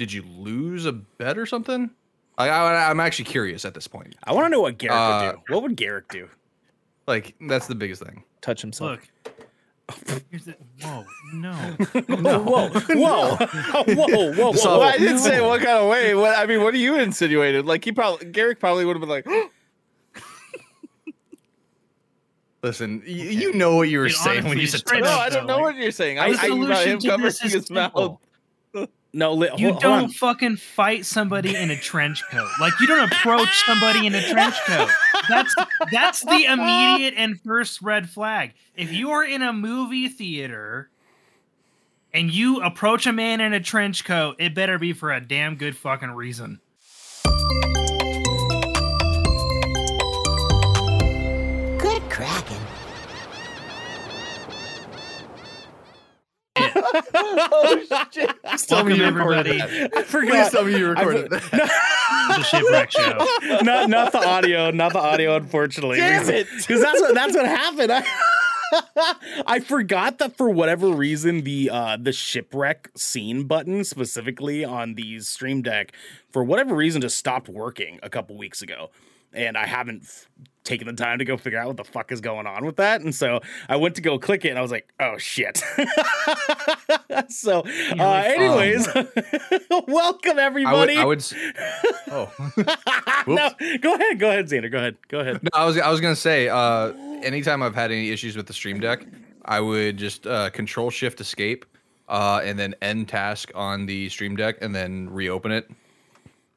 did you lose a bet or something? I, I I'm actually curious at this point. I want to know what Garrick Uh, would do. What would Garrick do? Like that's the biggest thing. Touch himself. Look. Here's the, whoa, no. Whoa, whoa, whoa, whoa, whoa, So- whoa! Well, I didn't say what kind of way. What I mean, what are you insinuated? Like he probably Garrick probably would have been like, Listen, y- you know what you were Dude, saying when you honestly, said straight no, I don't know like, what you're saying. the I, I solution about him to covering this is his mouth. No, li- You hold, hold don't on. fucking fight somebody in a trench coat. Like you don't approach somebody in a trench coat. That's that's the immediate and first red flag. If you are in a movie theater and you approach a man in a trench coat, it better be for a damn good fucking reason. Oh shit! Tell me Welcome you recorded everybody that. I Please forgot. tell me you recorded for- that. The shipwreck show. not not the audio, not the audio. Unfortunately, Damn it. because that's what that's what happened. I, I forgot that for whatever reason the uh the shipwreck scene button specifically on the Stream Deck for whatever reason just stopped working a couple weeks ago, and I haven't f- taken the time to go figure out what the fuck is going on with that. And so I went to go click it, and I was like, oh shit. so, uh, like, anyways, welcome I would. everybody. I would. Oh. no, go ahead, go ahead, Xander. Go ahead, go ahead. No, I was I was gonna say, uh, anytime I've had any issues with the Stream Deck, I would just uh, Control Shift Escape, uh, and then end task on the Stream Deck, and then reopen it.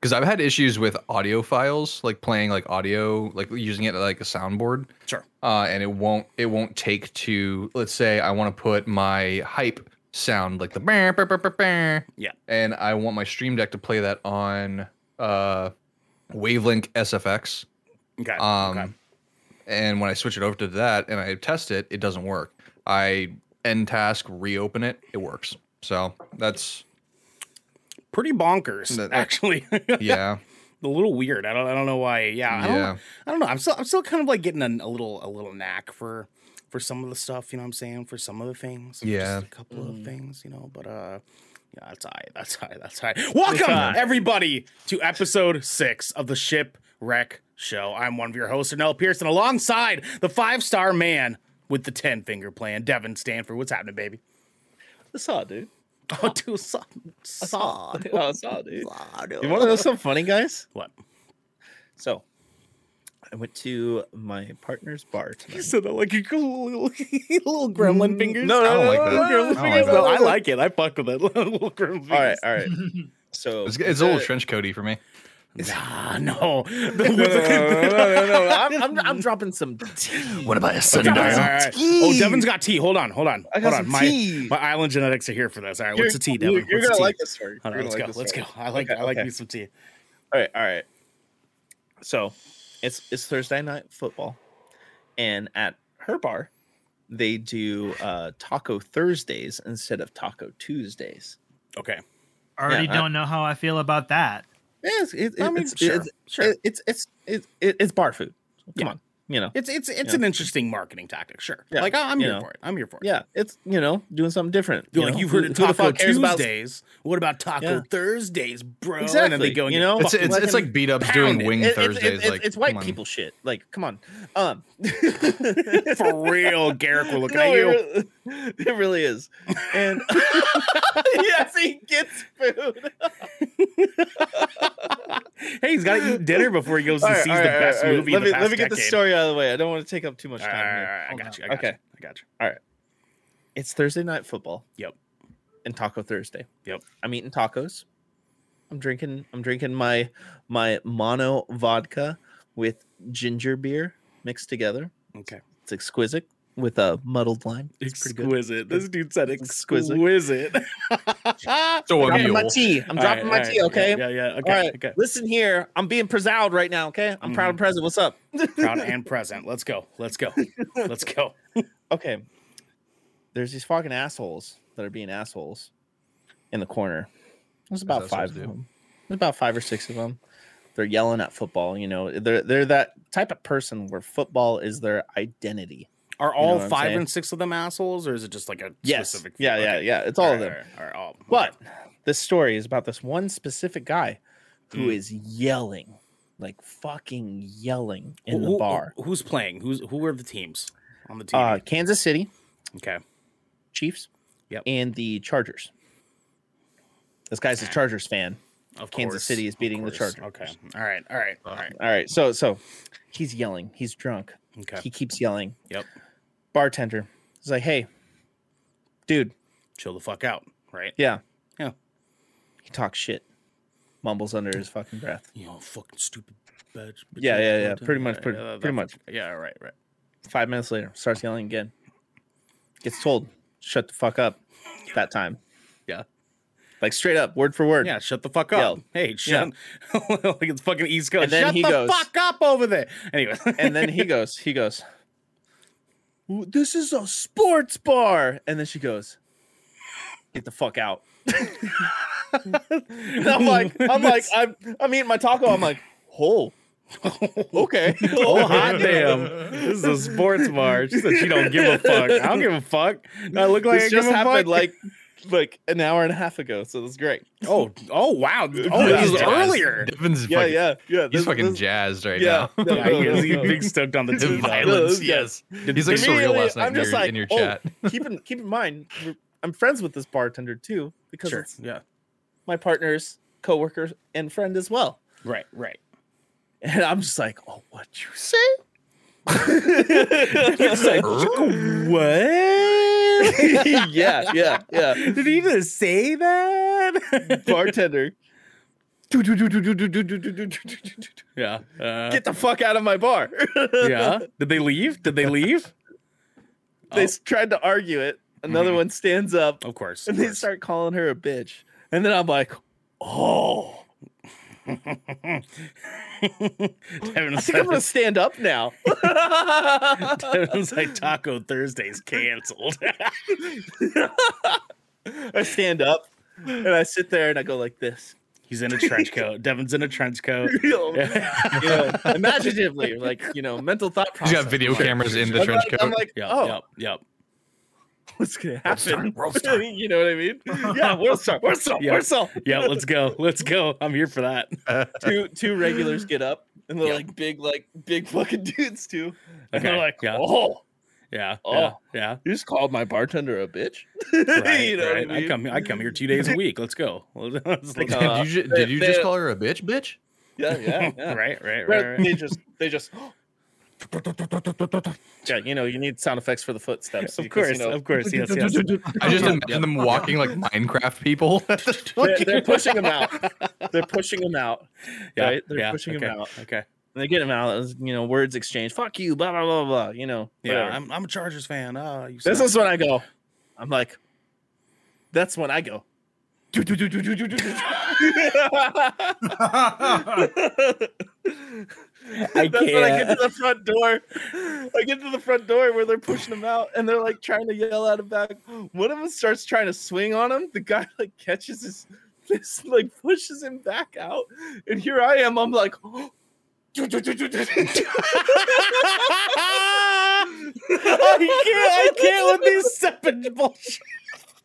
Because I've had issues with audio files, like playing like audio, like using it like a soundboard, Sure. uh, and it won't it won't take to let's say I want to put my hype sound like the bah, bah, bah, bah, bah, Yeah. and I want my Stream Deck to play that on uh, Wave Link SFX. Okay. Um, okay. and when I switch it over to that and I test it, it doesn't work. I end task, reopen it, it works. So that's Pretty bonkers, That- actually. yeah, a little weird. I don't. I don't know why. Yeah. I don't, Yeah. I don't know. I'm still. I'm still kind of like getting a, a little. A little knack for. For some of the stuff, you know what I'm saying. For some of the things, Yeah. just a couple of things, you know. But uh, yeah, that's high. That's high. That's high. Welcome everybody to episode six of the Shipwreck Show. I'm one of your hosts, Nell Pearson, alongside the five star man with the ten finger plan, Devin Stanford. What's happening, baby? I saw, it, dude. Oh, dude, saw, saw. Oh, I saw, it, dude. You want to know something funny, guys? What? So, I went to my partner's bar You tonight. said that like a cool little, little gremlin mm, fingers. No, no, I don't no, like no, that. no, no, Gremlin I fingers. like No, that. I like it. I fuck with it. little gremlin fingers. All right, all right. So it's, it's a little trench coaty for me. Nah, no. no, no, no, no, no, no. I'm, I'm, I'm dropping some tea. What about a All sunny right, all right. Oh, Devin's got tea. Hold on, hold on, I hold on. some My tea. my island genetics are here for this. All right, what's the tea, Devin? You're, you're What's gonna tea? like this story. Hold on, let's gonna go. Let's go. I like Okay, I like okay. me some tea. All right, all right. So, it's it's Thursday night football, and at her bar, they do uh, Taco Thursdays instead of Taco Tuesdays. Okay. I already Yeah, don't know how I feel about that. Yeah, it's it, I mean, it's, sure, it's, sure. it- it's it's it's it's it's bar food. Come Yeah. on, you know. It's it's it's Yeah. an interesting marketing tactic. Sure. Yeah, Like I- I'm you here know. for it. I'm here for it. Yeah, it's you know doing something different. You're like know? you've heard of who the Taco fuck cares about- Tuesdays. What about Taco Yeah. Thursdays, bro? And Exactly. then they go you know, It's it's, it's like beat ups doing it. wing It- it- Thursdays. It's, like it's white come on. people shit. Like, come on. Um, for real, Garrick. We're looking no, at you. it really is. And yes, he gets food. hey, he's got to eat dinner before he goes and All right, sees the best movie. Let me let me get the decade. Story out of the way. I don't want to take up too much time. right, all here. right, all right, I got you. I got Okay. you. I got you. All right. It's Thursday night football. Yep. And Taco Thursday. Yep. I'm eating tacos. I'm drinking. I'm drinking my my mono vodka with ginger beer mixed together. Okay. It's exquisite with a muddled lime. It's pretty good. Exquisite. This dude said Exquisite. exquisite. So a dropping my tea. I'm All dropping right, my all right. tea. Okay. Yeah, yeah. yeah. Okay. All right. Okay. Listen here. I'm being proud right now. Okay. I'm proud and mm. present. What's up? Proud and present. Let's go. Let's go. Let's go. okay. There's these fucking assholes that are being assholes in the corner. There's about five of them. There's about five or six of them. They're yelling at football. You know, they're they're that type of person where football is their identity. Are all what I'm five and six of them assholes, or is it just like a Yes. specific? Yeah, yeah, okay. yeah. It's all of right, them. All right, all right, But this story is about this one specific guy who Mm. is yelling, like fucking yelling in Who- the who- bar. Who's playing? Who's who are the teams on the team? Uh, Kansas City okay. Chiefs, Yep. and the Chargers. This guy's a Chargers fan. Of Kansas course, City is beating the. Chargers. Okay. All right. All right. All right. All right, so so he's yelling. He's drunk. Okay. He keeps yelling. Yep. Bartender is like, "Hey, dude, Chill the fuck out. Right. yeah, Yeah. He talks shit, mumbles under his fucking breath. You know, fucking stupid bitch. bitch Yeah, yeah, yeah, pretty much, pretty- that- pretty much. Yeah. Right. Right. Five minutes later, starts yelling again. Gets told, "Shut the fuck up." That time, Yeah. like straight up, word for word. Yeah. Shut the fuck up. Yelled. Hey, shut. like it's fucking East Coast. And then shut he the goes- fuck up over there. Anyway. and then he goes, he goes, "Ooh, "This is a sports bar," and then she goes, "Get the fuck out." I'm like, I'm like, I'm, I'm eating my taco. I'm like, oh, okay, Oh hot damn! This is a sports bar. She said she don't give a fuck. I don't give a fuck. I look like I this give just a happened fuck. like, like an hour and a half ago. So that's great. oh, oh wow! Oh, Yeah. this is He's earlier. Devin's Yeah, fucking, yeah, yeah. He's fucking this- jazzed right yeah. now. No, Yeah, no, he is. no, He's no. big stoked on the The team. violence, Yeah. yes. He's like surreal last night I'm in your, just like, in your oh, chat. keep in keep in mind, I'm friends with this bartender too because Sure. it's Yeah. my partner's coworker and friend as well. Right. Right. And I'm just like, oh, what'd you say? It's like, what? Yeah, yeah, yeah. Did he just say that? Bartender. yeah. Uh, Get the fuck out of my bar. yeah. Did they leave? Did they leave? they Oh. tried to argue it. Another Mhm. one stands up Of course. and of they course. start calling her a bitch. And then I'm like, oh, I was think I'm going to stand up now. Devin's like Taco Thursday's canceled. I stand up and I sit there and I go like this. He's in a trench coat. Devin's in a trench coat. You know, you know, imaginatively, like, you know, mental thought He's process. got video cameras in the I'm trench like, coat. I'm like, Yep, oh, yep, yep. what's gonna World star, happen? world star. you know what I mean? Yeah, world star, world star, Yeah. world star. Yeah, let's go. Let's go. I'm here for that. Two two regulars get up and they're Yep. like big, like big fucking dudes too. And they're Okay, like, yeah. oh, Yeah. Oh. Yeah. Yeah. you just called my bartender a bitch. Right, you know right. what I I, mean? come I come here two days a week. Let's go. Let's- let's Like, go. uh, did you, ju- they- did you just they- call her a bitch, bitch? Yeah, yeah, yeah. right, right, Right, right, right. They just, they just. Yeah, you know, you need sound effects for the footsteps. Of because, course, you know, of course, yes, yes. I just imagine them walking like Minecraft people. They're, they're pushing them out. They're pushing them out. Yeah, right? They're yeah, pushing okay, him out. Okay. And they get him out. As, you know, words exchange. Fuck you. Blah blah blah blah. You know. Yeah. I'm, I'm a Chargers fan. Oh, you This is when I go. I'm like, that's when I go. I That's when I get to the front door. I get to the front door where they're pushing him out, and they're like trying to yell out of back. One of them starts trying to swing on him. The guy like catches his, this like pushes him back out, and here I am. I'm like. I can't. I can't with these savage bullshit.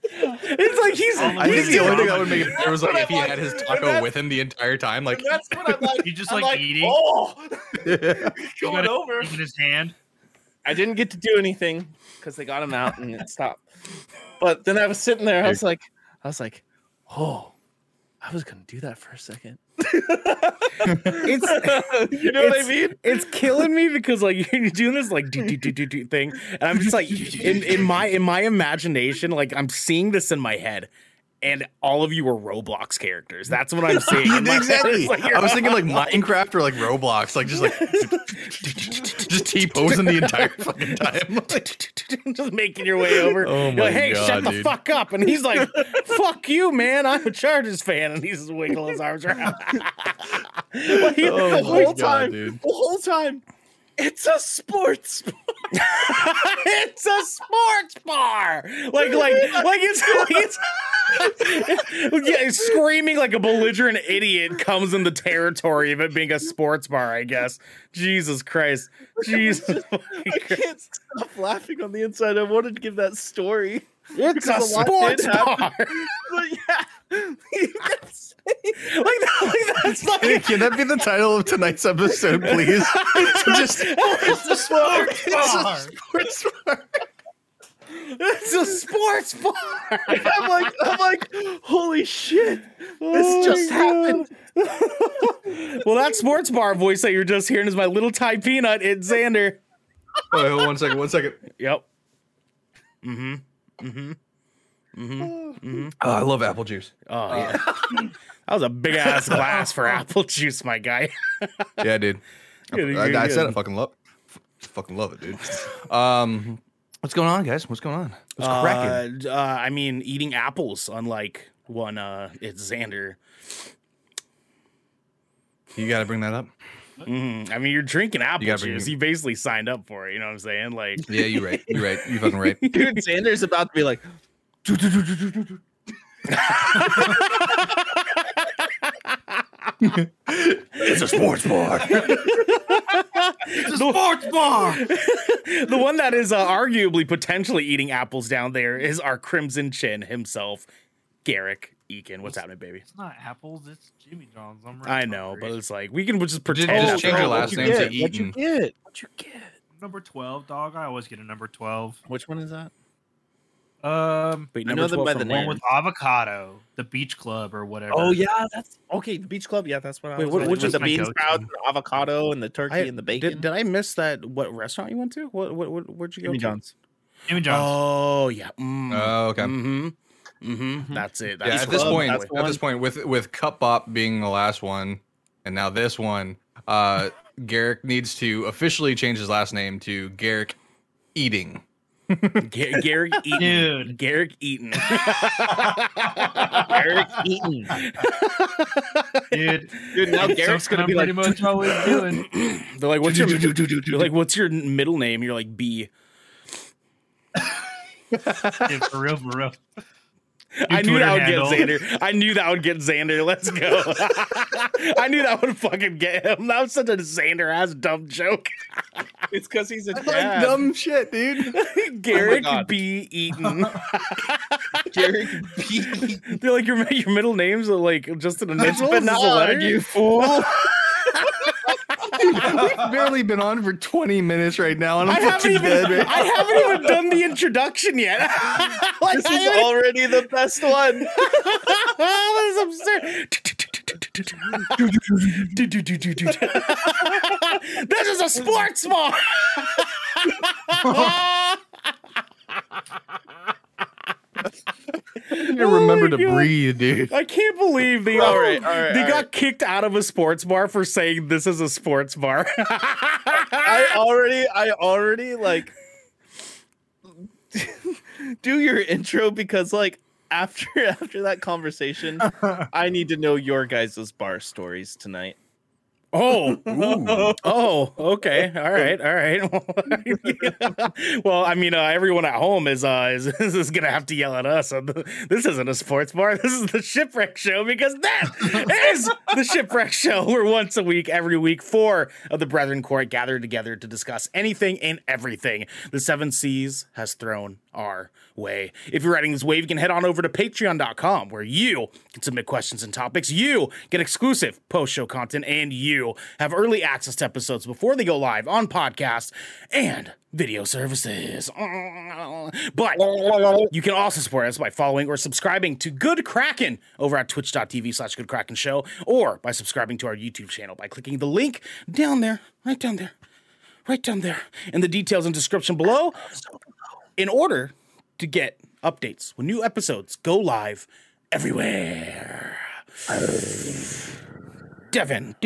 It's like he's. Oh my I think the only thing that would make it better was like if he what I'm had his taco with him the entire time. Like And that's what I'm like. You just I'm like eating? Oh, You going got over. in his hand. I didn't get to do anything because they got him out and it stopped. But then I was sitting there. I was like, I was like, oh, I was gonna do that for a second. It's you know what I mean? it's killing me because like you're doing this like do do do do do thing, and I'm just like in, in my in my imagination, like I'm seeing this in my head, and all of you are Roblox characters. That's what I'm seeing. in my head. exactly. Like I was thinking like Minecraft or like Roblox, like just like just T posing the entire fucking time. just making your way over. Oh my like, hey, God, shut the fuck up! And he's like, "Fuck you, man! I'm a Chargers fan." And he's just wiggling his arms around. Like, Oh the whole God, time, dude. the whole time, it's a sports. bar. it's a sports bar. Like, like, like it's like it's yeah, screaming like a belligerent idiot comes in the territory of it being a sports bar. I guess. Jesus Christ. Jesus. fucking I can't stop laughing on the inside. I wanted to give that story. It's a Because a sports bar. But yeah, you can say- like, that- like that's like Can that be the title of tonight's episode, please? Just It's a sports bar. It's a sports bar. it's a sports bar. I'm like, I'm like, holy shit, Oh this just happened. Well, that sports bar voice that you're just hearing is my little Thai peanut. It's Xander. Wait, hold on one second. One second. Yep. Mm-hmm. Mm-hmm. Mm-hmm. Oh, I love apple juice. Oh yeah. That was a big ass glass for apple juice, my guy. Yeah, dude. I, Good, I- good, I said I fucking love, fucking love it, dude. Um, what's going on, guys? What's going on? What's cracking? Uh, uh, I mean, eating apples, unlike one. Uh, it's Xander. You got to bring that up. Mhm. I mean, you're drinking apple gotta bring- juice. You basically signed up for it. You know what I'm saying? Like, Yeah, you're right. You're right. You're fucking right. Dude, Xander's about to be like, it's a sports bar. It's a sports bar. the one that is uh, arguably potentially eating apples down there is our Crimson Chin himself, Garrick Eakin. What's happening, baby? It's not apples. It's Jimmy John's. I'm I know, but it's like we can just pretend. just change your last name to get? What'd you Eaton. get? What you get? number twelve, dog. I always get a number twelve. Which one is that? Um, Wait, I know them by the where? one with avocado, the Beach Club or whatever. Oh yeah, that's okay. The Beach Club, yeah, that's what I Wait, was. what- What, which with is the my bean go-to? sprouts, the avocado, and the turkey I- and the bacon. Did, did I miss that? What restaurant you went to? What? What? what where'd you go? Jimmy to? John's. Jimmy John's. Oh yeah. Mm. Oh, okay. Mm-hmm. Mm-hmm. That's it. That's yeah, at this I'm point, going that's with. at this point, with with Cupbop being the last one, and now this one, uh, Garrick needs to officially change his last name to Garrick Eating. Ga- Garrick Eaton. Dude. Garrick Eaton. Eric Eaton. Dude, Dude, now Garrett's something gonna I'm be like, pretty much always doing. They're like, what's your? They're like, what's your middle name? You're like B. Dude, for real, for real. I knew Twitter that would handle. get Xander. I knew that would get Xander. Let's go. I knew that would fucking get him. That was such a Xander ass dumb joke. it's because he's a Like dumb shit, dude. Garrick oh God. B. Eaton. Garrick B. They're like your your middle names are like just an initial. But just a letter. you fool. We've barely been on for 20 minutes right now, and I'm I haven't even. dead. man. I haven't even done the introduction yet. like, This is haven't- already the best one. this is a sports bar. You oh remember Oh my to God. breathe, dude. I can't believe they All um, right, all right, they all got right. kicked out of a sports bar for saying this is a sports bar. I already, I already like do your intro because like after after that conversation, I need to know your guys' bar stories tonight. Oh, oh, okay, all right, all right. well, I mean, uh, everyone at home is uh is, is gonna have to yell at us. Uh, This isn't a sports bar. This is the shipwreck show because that is the shipwreck show. Where once a week, every week, four of the Brethren Court gather together to discuss anything and everything the Seven Seas has thrown our way. If you're riding this wave, you can head on over to patreon.com where you can submit questions and topics. You get exclusive post show content and you have early access to episodes before they go live on podcasts and video services. But you can also support us by following or subscribing to Good Kraken over at twitch.tv slash Good Kraken Show or by subscribing to our YouTube channel by clicking the link down there, right down there, right down there in the details and description below in order to get updates when new episodes go live everywhere. Devin.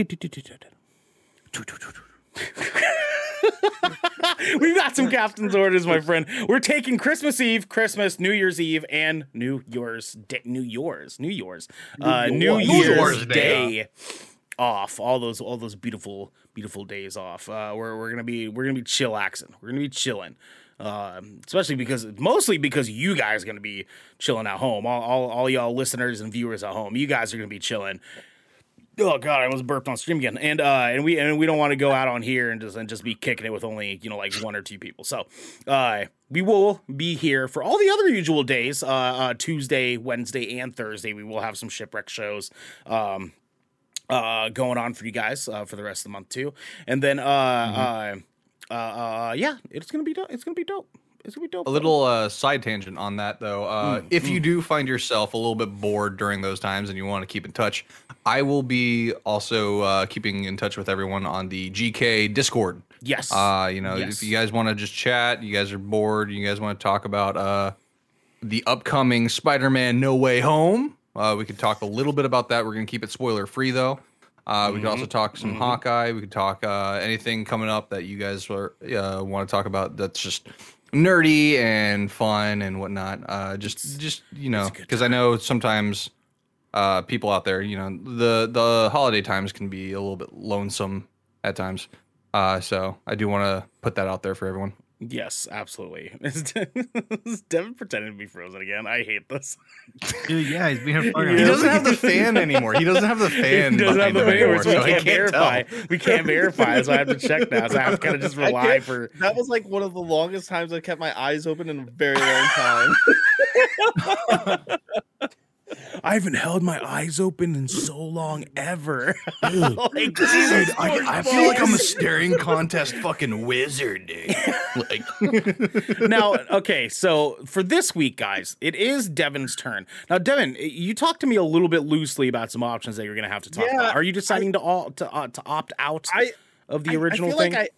We've got some captain's orders, my friend. We're taking Christmas Eve, Christmas, New Year's Eve, and New Year's Day, New Year's, New Year's, uh, New Year's. Year's Year's Day. Day off. All those, all those beautiful, beautiful days off. Uh, we're we're gonna be we're gonna be chillaxing. We're gonna be chilling. Um, especially because mostly because you guys are gonna be chilling at home. All, all all y'all listeners and viewers at home, you guys are gonna be chilling. Oh god, I almost burped on stream again. And uh and we and we don't want to go out on here and just and just be kicking it with only, you know, like one or two people. So uh we will be here for all the other usual days. Uh, uh Tuesday, Wednesday, and Thursday. We will have some shipwreck shows. Um uh going on for you guys uh for the rest of the month too. And then uh uh uh, uh yeah, it's gonna be dope. It's gonna be dope. It's gonna be dope. A little uh, side tangent on that, though. Uh, Mm, if you do find yourself a little bit bored during those times and you want to keep in touch, I will be also uh, keeping in touch with everyone on the GK Discord. yes. Uh, you know, Yes. if you guys want to just chat, you guys are bored, you guys want to talk about uh, the upcoming Spider-Man No Way Home, uh, we could talk a little bit about that. We're gonna keep it spoiler free though. Uh, we could also talk some Hawkeye. We could talk uh, anything coming up that you guys are, uh, want to talk about. That's just nerdy and fun and whatnot. Uh, just, just you know, because I know sometimes uh, people out there, you know, the the holiday times can be a little bit lonesome at times. Uh, so I do want to put that out there for everyone. Yes, absolutely. Is De- is Devin pretending to be frozen again? I hate this. Dude, yeah, he's being a. He doesn't have the fan anymore. He doesn't have the fan. He doesn't have the him video, anymore, so we so I can't, verify. tell. We can't verify, so I have to check now. So I have to kind of just rely for. That was like one of the longest times I kept my eyes open in a very long time. I haven't held my eyes open in so long ever. like, Dude, Jesus I, I feel like I'm a staring contest fucking wizard, dude. Like, now, okay, so for this week, guys, it is Devin's turn. Now, Devin, you talked to me a little bit loosely about some options that you're going to have to talk Yeah, about. Are you deciding to all to uh, to opt out I of the I- original I feel thing? Like I,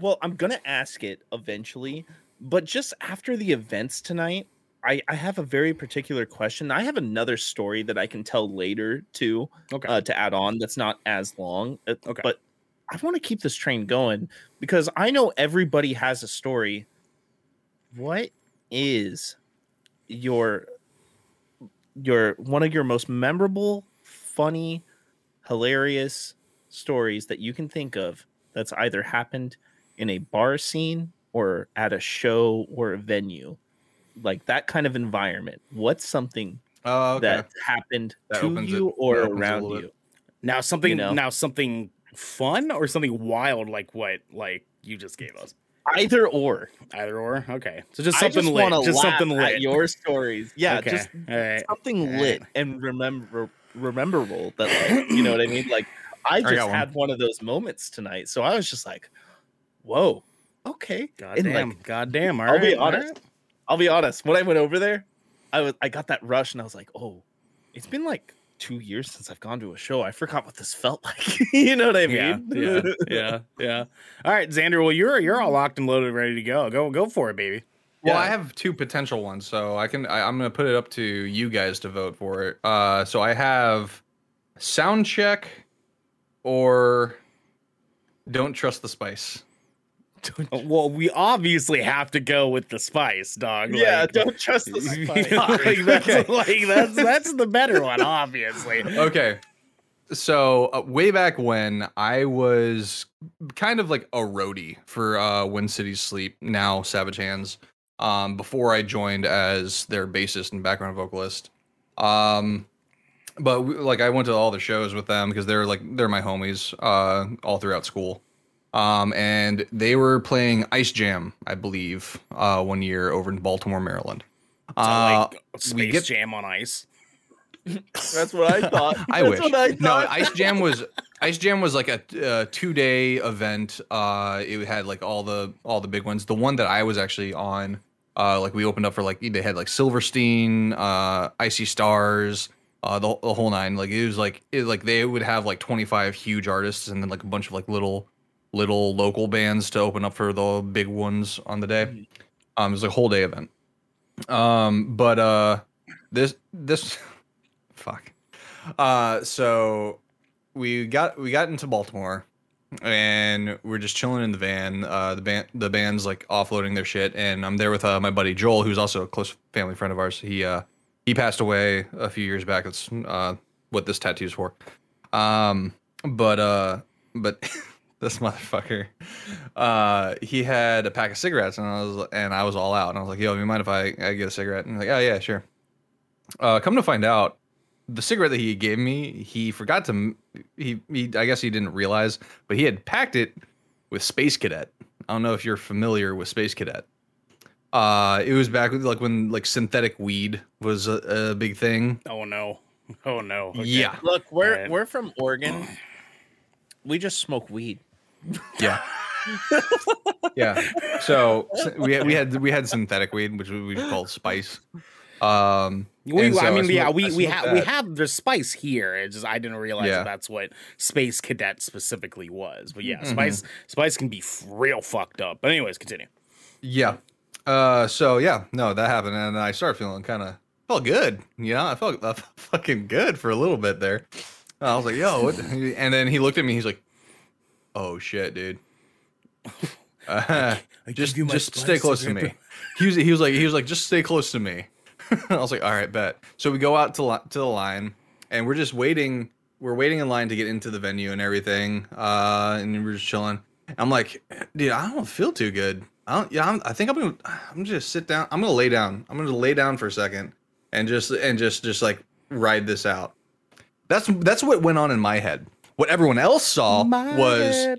well, I'm gonna ask it eventually, but just after the events tonight, I, I have a very particular question. I have another story that I can tell later too, okay, uh, to add on. That's not as long. uh, Okay. but I want to keep this train going because I know everybody has a story. What is your your one of your most memorable, funny, hilarious stories that you can think of that's either happened in a bar scene or at a show or a venue? Like that kind of environment. What's something oh, okay. that happened That to opens it- you or that opens it a around you? bit. now something you know? now something fun or something wild like what like you just gave us. Either or. Either or. Okay, so just I something just lit. wanna Just something lit. your stories. Yeah, Okay, just all right. something all lit right. and remember rememberable that like you know what I mean? Like I just one. had one of those moments tonight. So I was just like, whoa, okay. God And, damn. like, God damn. All I'll be right, all honest. right. I'll be honest. When I went over there, I was I got that rush and I was like, oh, it's been like two years since I've gone to a show. I forgot what this felt like. you know what I Yeah, mean? yeah, yeah, yeah. All right, Xander. Well, you're you're all locked and loaded, ready to go. Go go for it, baby. Well, Yeah. I have two potential ones, so I can. I, I'm going to put it up to you guys to vote for it. Uh, so I have sound check or don't trust the spice. Uh, Well, we obviously have to go with the spice, dog. yeah, like, don't trust the spice. like, that's, Okay. like, that's that's the better one, obviously. Okay. So uh, way back when I was kind of like a roadie for uh, When Cities Sleep, now Savage Hands, um, before I joined as their bassist and background vocalist. Um, but we, like I went to all the shows with them because they're like they're my homies uh, all throughout school. Um, and they were playing Ice Jam, I believe, uh, one year over in Baltimore, Maryland. So, Uh, like we space get- jam on ice. That's what I thought. I That's wish. What I no. Ice Jam was Ice Jam was like a uh, two day event. Uh, it had like all the all the big ones. The one that I was actually on, uh, like we opened up for like they had like Silverstein, uh, I See Stars, uh, the, the whole nine. Like it was like it like they would have like twenty five huge artists and then like a bunch of like little little local bands to open up for the big ones on the day. Um, it was a whole day event. Um, but uh, this this fuck. Uh, so we got we got into Baltimore, and we're just chilling in the van. Uh, the band the band's like offloading their shit, and I'm there with uh, my buddy Joel, who's also a close family friend of ours. He uh he passed away a few years back. That's uh what this tattoo's for. Um, but uh, but this motherfucker, uh, he had a pack of cigarettes, and I was and I was all out, and I was like, "Yo, you mind if I, I get a cigarette?" And he's like, "Oh yeah, sure." Uh, come to find out, the cigarette that he gave me, he forgot to he, he I guess he didn't realize, but he had packed it with Space Cadet. I don't know if you're familiar with Space Cadet. Uh, it was back with like when like synthetic weed was a, a big thing. Oh no. Oh no. Okay. Yeah, Look, we're Right. we're from Oregon. We just smoke weed. Yeah, yeah. So s- we had, we had we had synthetic weed, which we called spice. Um, We, so I mean, yeah, smoked- we we have we have there's spice here. It's just I didn't realize Yeah. that that's what Space Cadet specifically was. But yeah, Mhm. spice spice can be real fucked up. But anyways, continue. Yeah. Uh. So yeah, no, that happened, and I started feeling kind of felt good. You know, I felt, I felt fucking good for a little bit there. I was like, "Yo," what? and then he looked at me. He's like, "Oh shit, dude." Uh, just you just stay close to me. He was he was like he was like just stay close to me. I was like, all right, bet. So we go out to li- to the line, and we're just waiting. We're waiting in line to get into the venue and everything. Uh, and we're just chilling. I'm like, dude, I don't feel too good. I don't. Yeah, I'm, I think I'm gonna. I'm just sit down. I'm gonna lay down. I'm gonna lay down for a second and just and just just like ride this out. That's that's what went on in my head. What everyone else saw was.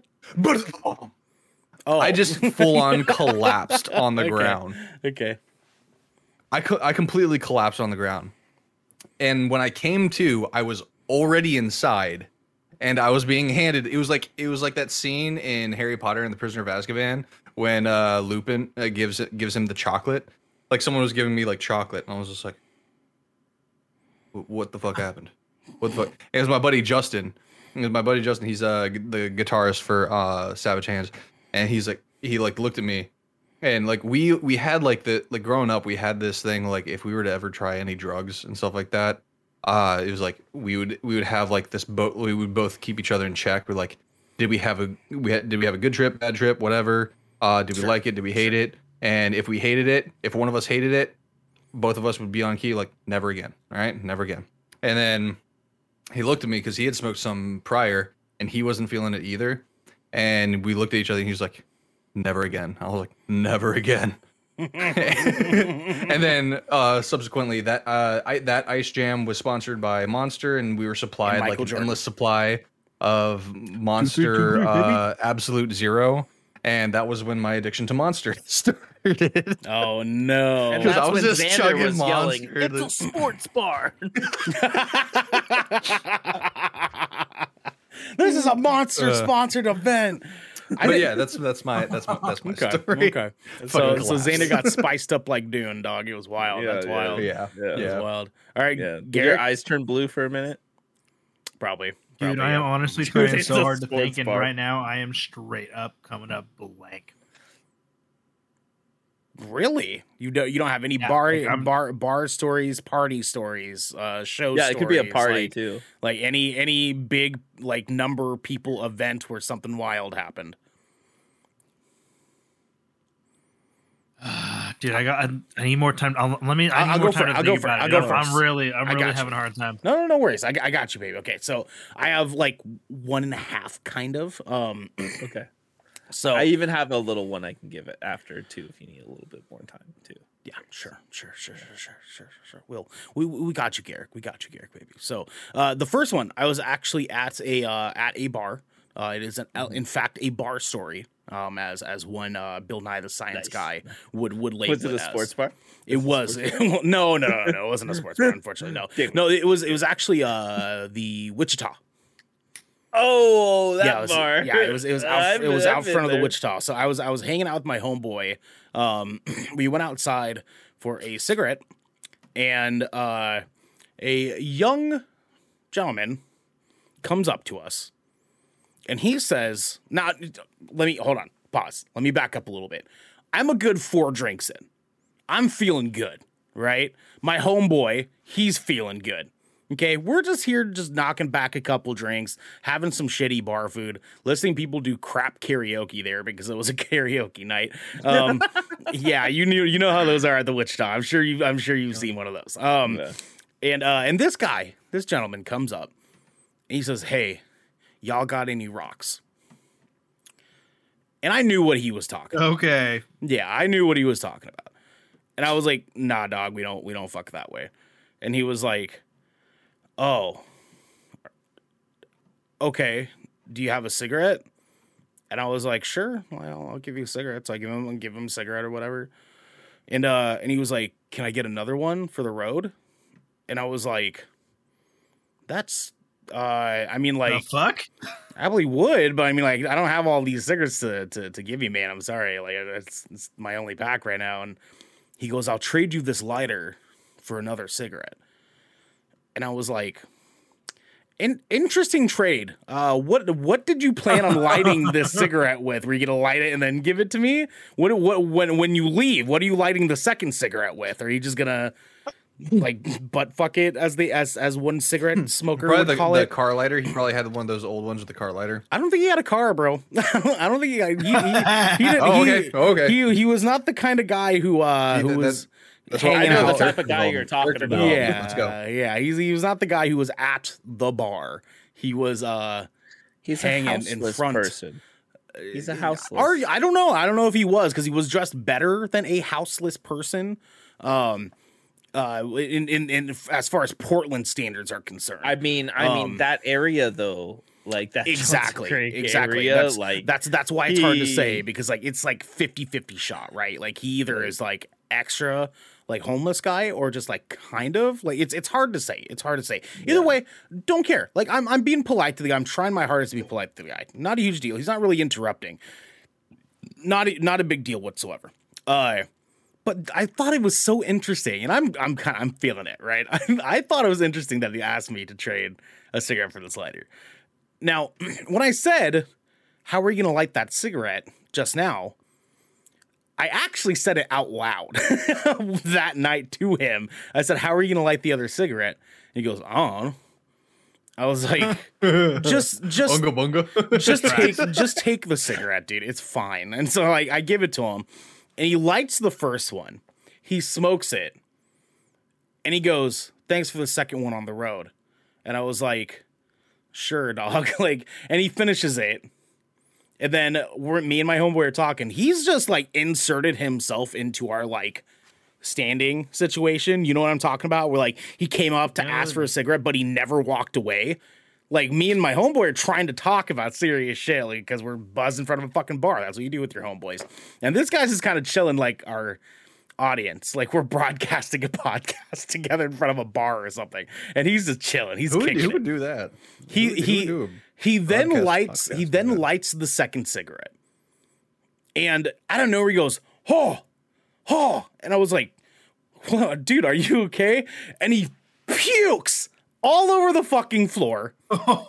Oh, I just full on collapsed on the Okay. ground. okay. I, co- I completely collapsed on the ground. And when I came to, I was already inside and I was being handed it was like it was like that scene in Harry Potter and the Prisoner of Azkaban when uh Lupin uh, gives it gives him the chocolate. Like someone was giving me like chocolate and I was just like what the fuck happened? What the fuck? It was my buddy Justin. My buddy Justin. He's uh gu- the guitarist for uh Savage Hands. And he's like he like looked at me. And like we we had like the like growing up we had this thing like if we were to ever try any drugs and stuff like that uh it was like we would we would have like this boat we would both keep each other in check. We're like did we have a we had, did we have a good trip bad trip whatever? Uh did we like it? Did we hate it? And if we hated it if one of us hated it both of us would be on key like never again all right? Never again. And then he looked at me because he had smoked some prior and he wasn't feeling it either. And we looked at each other and he was like never again. I was like never again. And then uh subsequently that uh I, that ice jam was sponsored by monster and we were supplied like Michael an endless supply of monster uh absolute zero. And that was when my addiction to monster started Oh no. Because I was when just Xander chugging was yelling, Monster "It's a sports bar." this is a monster Uh. sponsored event. I but yeah that's that's my that's my that's my Okay. story Okay. So Fucking so collapsed. Xander got spiced up like Dune, dog. It was wild. Yeah, That's yeah. wild. yeah Yeah. That was wild. All right, Yeah. Did your eyes turn blue for a minute? Probably. Dude, Probably, I am yeah. honestly trying so hard to sports think, and right now I am straight up coming up blank. Really? You don't you don't have any Yeah, bar like, bar bar stories, party stories, uh show Yeah, it could be a party like, too. like any any big like number people event where something wild happened. Dude, I got. I, I need more time. I'll, let me. I I'll- need I'll more go time for- to I'll think go for- about I'll it. go I'm- first. I'm really, I'm I really got having a hard time. No, no, no worries. I, I got you, baby. Okay, so I have like one and a half, kind of. Um, Okay. So I even have a little one I can give it after too, if you need a little bit more time too. Yeah, sure, sure, sure, sure, sure, sure, sure. Will we we got you, Garrick. We got you, Garrick, baby. So uh, the first one, I was actually at a uh, at a bar. Uh, it is an, in fact a bar story. Um, as as one uh, Bill Nye the Science Nice. Guy would would label Was it a as. sports bar? It was no, no, no, no. It wasn't a sports bar, unfortunately. No, it. no. It was it was actually uh the Wichita. Oh, that yeah, it was, bar. yeah, it was it was out, I've it was out I've front of the there. Wichita. So I was I was hanging out with my homeboy. Um, we went outside for a cigarette, and uh, a young gentleman comes up to us, and he says, "Now, let me hold on, pause. Let me back up a little bit. I'm a good four drinks in. I'm feeling good, right? My homeboy, he's feeling good." Okay, we're just here, just knocking back a couple drinks, having some shitty bar food, listening people do crap karaoke there because it was a karaoke night. Um, yeah, you knew, you know how those are at the Wichita. I'm sure you, I'm sure you've seen one of those. Um, Yeah. and uh, and this guy, this gentleman comes up, and he says, "Hey, y'all got any rocks?" And I knew what he was talking. Okay. Yeah, I knew what he was talking about. And I was like, "Nah, dog, we don't we don't fuck that way." And he was like, oh, okay. Do you have a cigarette? And I was like, sure. Well, I'll give you a cigarette. So I give him, give him a cigarette or whatever. And uh, and he was like, can I get another one for the road? And I was like, that's. Uh, I mean, The like, fuck? I probably would, but I mean, like, I don't have all these cigarettes to, to, to give you, man. I'm sorry. Like, it's, it's my only pack right now. And he goes, I'll trade you this lighter for another cigarette. And I was like, in, interesting trade. Uh, what what did you plan on lighting this cigarette with? Were you gonna light it and then give it to me? What what when when you leave? What are you lighting the second cigarette with? Are you just gonna like butt fuck it as the as as one cigarette smoker Probably would the, call the it? car lighter. He probably had one of those old ones with the car lighter. I don't think he had a car, bro. I don't think he. He, he, he, didn't- Oh, he- okay. Oh, okay. He he was not the kind of guy who uh He who was That's what- I know the type of guy you're talking Character about. yeah, Let's go. yeah. He's he was not the guy who was at the bar. He was uh He's hanging a in houseless front. person. He's a houseless. Or I don't know. I don't know if he was because he was dressed better than a houseless person. Um, uh, in, in in as far as Portland standards are concerned. I mean, I mean Um, that area though, like that exactly exactly area, that's, like that's that's why it's hard to say because like it's like 50-50 shot right like he either is like extra like homeless guy or just like kind of? Like it's it's hard to say. It's hard to say. Either way don't care. Like i'm i'm being polite to the guy. I'm trying my hardest to be polite to the guy. Not a huge deal. He's not really interrupting. Not a, not a big deal whatsoever. Uh but I thought it was so interesting, and I'm I'm kind of I'm feeling it, right? I, I thought it was interesting that he asked me to trade a cigarette for this lighter. Now, when I said, "How are you going to light that cigarette?" just now, I actually said it out loud that night to him. I said, "How are you going to light the other cigarette?" And he goes, "I. I was like, "Just, just, Bunga bunga. just take just take the cigarette, dude. It's fine. And so like I give it to him and he lights the first one. He smokes it. And he goes, "Thanks for the second one on the road." And I was like, "Sure, dog." like and he finishes it. And then we're me and my homeboy are talking. He's just like inserted himself into our like standing situation. You know what I'm talking about? Where like he came up to ask for a mm. cigarette, but he never walked away. Like me and my homeboy are trying to talk about serious shit, like because we're buzzed in front of a fucking bar. That's what you do with your homeboys. And this guy's just kind of chilling, like our audience, like we're broadcasting a podcast together in front of a bar or something. And he's just chilling. He's Who would, kicking who would do that? He Who would- who he he then lights he then lights the second cigarette, and I don't know where he goes. Oh, oh, and I was like, "Whoa, dude, are you okay? And he pukes all over the fucking floor.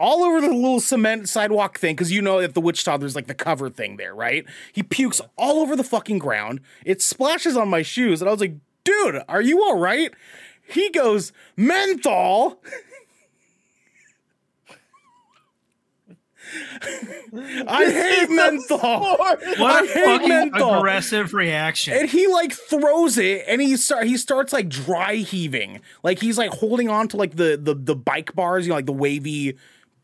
All over the little cement sidewalk thing, because you know at the Wichita there's like the cover thing there, right? He pukes all over the fucking ground. It splashes on my shoes, and I was like, dude, are you all right? He goes, menthol. I hate menthol. What I a hate fucking menthol. aggressive reaction. And he like throws it and he start he starts like dry heaving. Like he's like holding on to like the the the bike bars, you know, like the wavy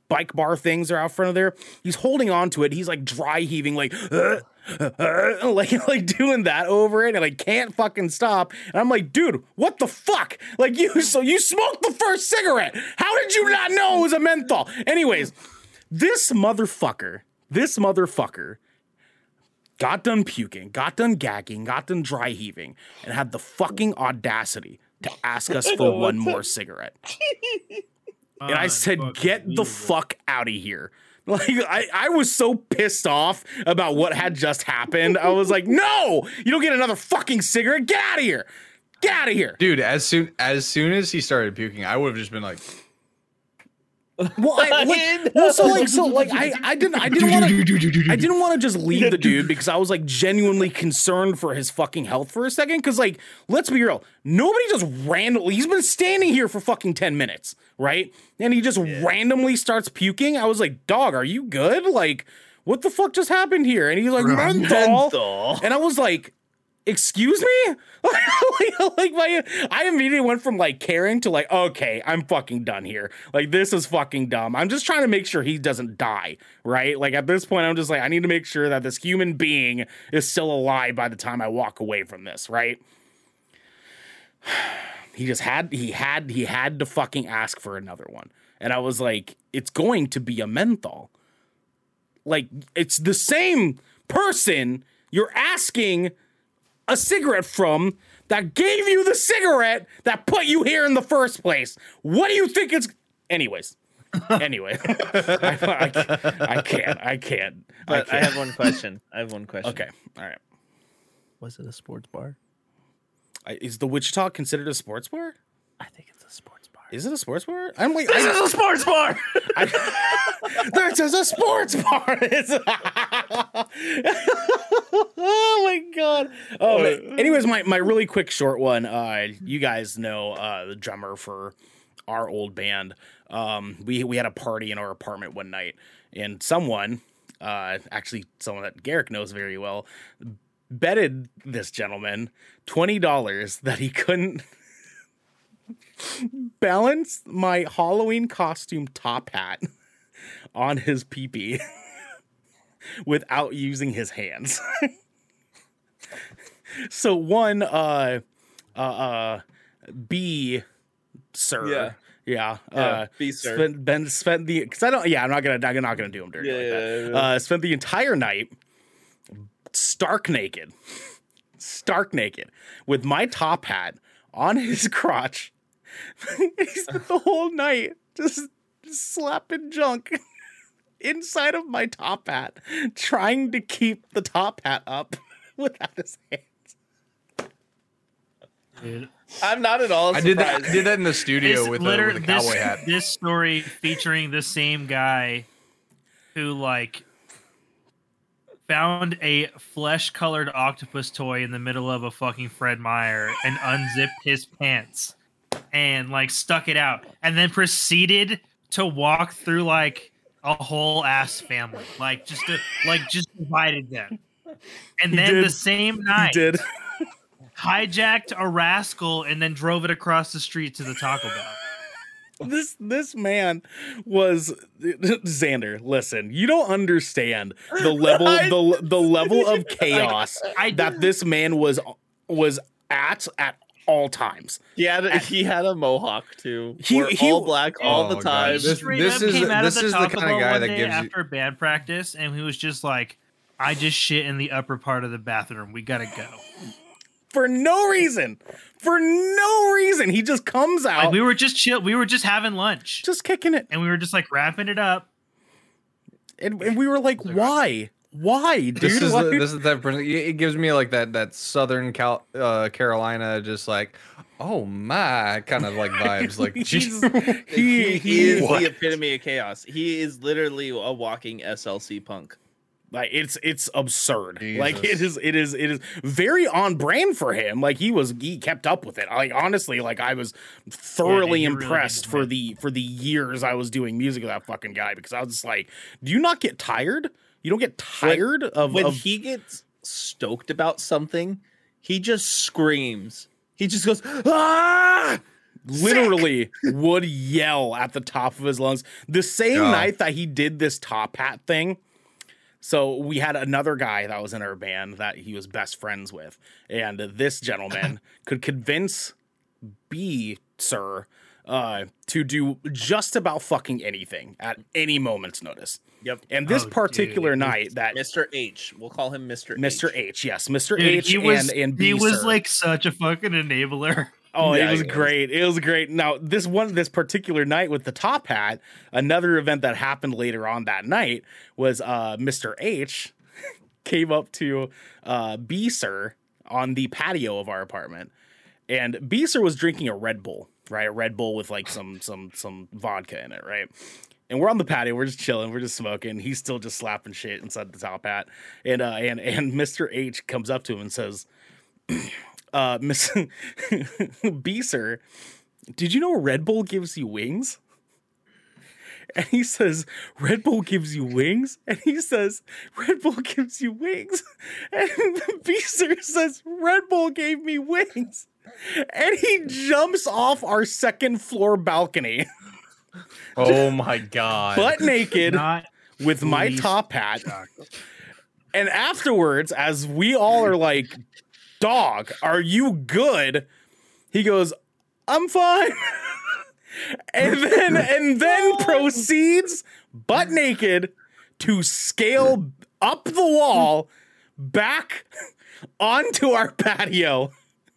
bike bar things are out front of there. He's holding on to it. He's like dry heaving, like uh, uh, like like doing that over it, and I can't fucking stop. And I'm like, dude, what the fuck? Like you, so you smoked the first cigarette? How did you not know it was a menthol? Anyways, this motherfucker, this motherfucker got done puking, got done gagging, got done dry heaving, and had the fucking audacity to ask us for one more cigarette. And I said, get the fuck out of here. Like I, I was so pissed off about what had just happened. I was like, no, you don't get another fucking cigarette. Get out of here. Get out of here. Dude, as soon as soon as he started puking, I would have just been like, Well, I, like, well, so like, so like, I, I didn't, I didn't want to, I didn't want to just leave the dude because I was like genuinely concerned for his fucking health for a second. Because like, let's be real, nobody just randomly. He's been standing here for fucking ten minutes, right? And he just randomly starts puking. I was like, dog, are you good? Like, what the fuck just happened here? And he's like, menthol. Menthol. And I was like, excuse me? like, like my, I immediately went from like caring to like, okay, I'm fucking done here. Like, this is fucking dumb. I'm just trying to make sure he doesn't die, right? Like, at this point, I'm just like, I need to make sure that this human being is still alive by the time I walk away from this, right? he just had he had he had to fucking ask for another one. And I was like, it's going to be a menthol. Like it's the same person you're asking a cigarette from that gave you the cigarette that put you here in the first place. What do you think it's anyways? anyway, I, I, I can't. I can't. But I, can't. have one question. I have one question. Okay. All right. Was it a sports bar? I- Is the Wichita considered a sports bar? I think it's a sports bar. Is it a sports bar? I'm like, This I, is a sports bar. This is a sports bar. Oh my god. Oh, man. anyways, my my really quick short one. Uh, you guys know uh, the drummer for our old band. Um, we we had a party in our apartment one night, and someone, uh, actually someone that Garrick knows very well, betted this gentleman twenty dollars that he couldn't balance my Halloween costume top hat on his peepee without using his hands. so one uh uh uh B sir. Yeah. Yeah. Yeah, uh B, sir. Spent, ben spent the because I don't yeah, I'm not gonna I'm not gonna do him dirty Yeah, like that. yeah, yeah. Uh spent the entire night stark naked. Stark naked with my top hat on his crotch. he spent the whole night just slapping junk inside of my top hat, trying to keep the top hat up without his hands. Dude, I'm not at all I did that. I did that in the studio this, with, a, liter- with a cowboy this, hat. this story featuring the same guy who like found a flesh colored octopus toy in the middle of a fucking Fred Meyer and unzipped his pants and like stuck it out and then proceeded to walk through like a whole ass family like just to, like just divided them and He then did. the same He night did. hijacked a rascal and then drove it across the street to the Taco Bell. This this man was Xander. Listen, you don't understand the level the the level of chaos that this man was was at at all times. He had a, he had a mohawk too. He- Wore he- all black oh, all Oh, the God. time. This- straight this up is- came out this of the is the kinda guy one that day gives you- after band practice, and he was just like, "I just shit in the upper part of the bathroom. We gotta go." For no reason. For no reason. He just comes Like out we were just chill. We were just having lunch, just kicking it. and we were just like wrapping it up. And, and we were like, why? Why, dude? This is Why- the, this is that. person- It gives me like that that Southern Cal, uh, Carolina, just like, oh my, kind of like vibes. Like, He's- he, he, he, is What? the epitome of chaos. He is literally a walking SLC punk. like it's it's absurd. Like it Jesus. is it is it is very on brand for him. Like he was he kept up with it. Like honestly, like I was thoroughly he really impressed did, for the for the years I was doing music with that fucking guy because I was just like, do you not get tired? You don't get tired of, When of he gets stoked about something, he just screams. He just goes, ah! literally would yell at the top of his lungs. The same Yeah. night that he did this top hat thing. So we had another guy that was in our band that he was best friends with, and this gentleman could convince B sir uh, to do just about fucking anything at any moment's notice. Yep. And this Oh, particular dude. night, that Mr. H. We'll call him Mr. Mr. H. H, yes, Mr. Dude, H he was and and B he was sir. like such a fucking enabler. Oh, Yeah, it was he is. great. It was great. Now, this one, this particular night with the top hat, another event that happened later on that night was uh, Mr. H came up to uh, B Sir on the patio of our apartment, and B Sir was drinking a Red Bull, right? A Red Bull with like some some some vodka in it, right? And we're on the patio, we're just chilling, we're just smoking. He's still just slapping shit inside the top hat, and uh, and and Mr. H comes up to him and says uh Miss B sir, did you know Red Bull gives you wings? And he says, Red Bull gives you wings? And he says, Red Bull gives you wings. And sir says, Red Bull gave me wings. And he jumps off our second floor balcony, oh my god. butt naked, Not with my top hat. And afterwards, as we all are like, dog, are you good? He goes, I'm fine. and then and then proceeds butt naked to scale up the wall back onto our patio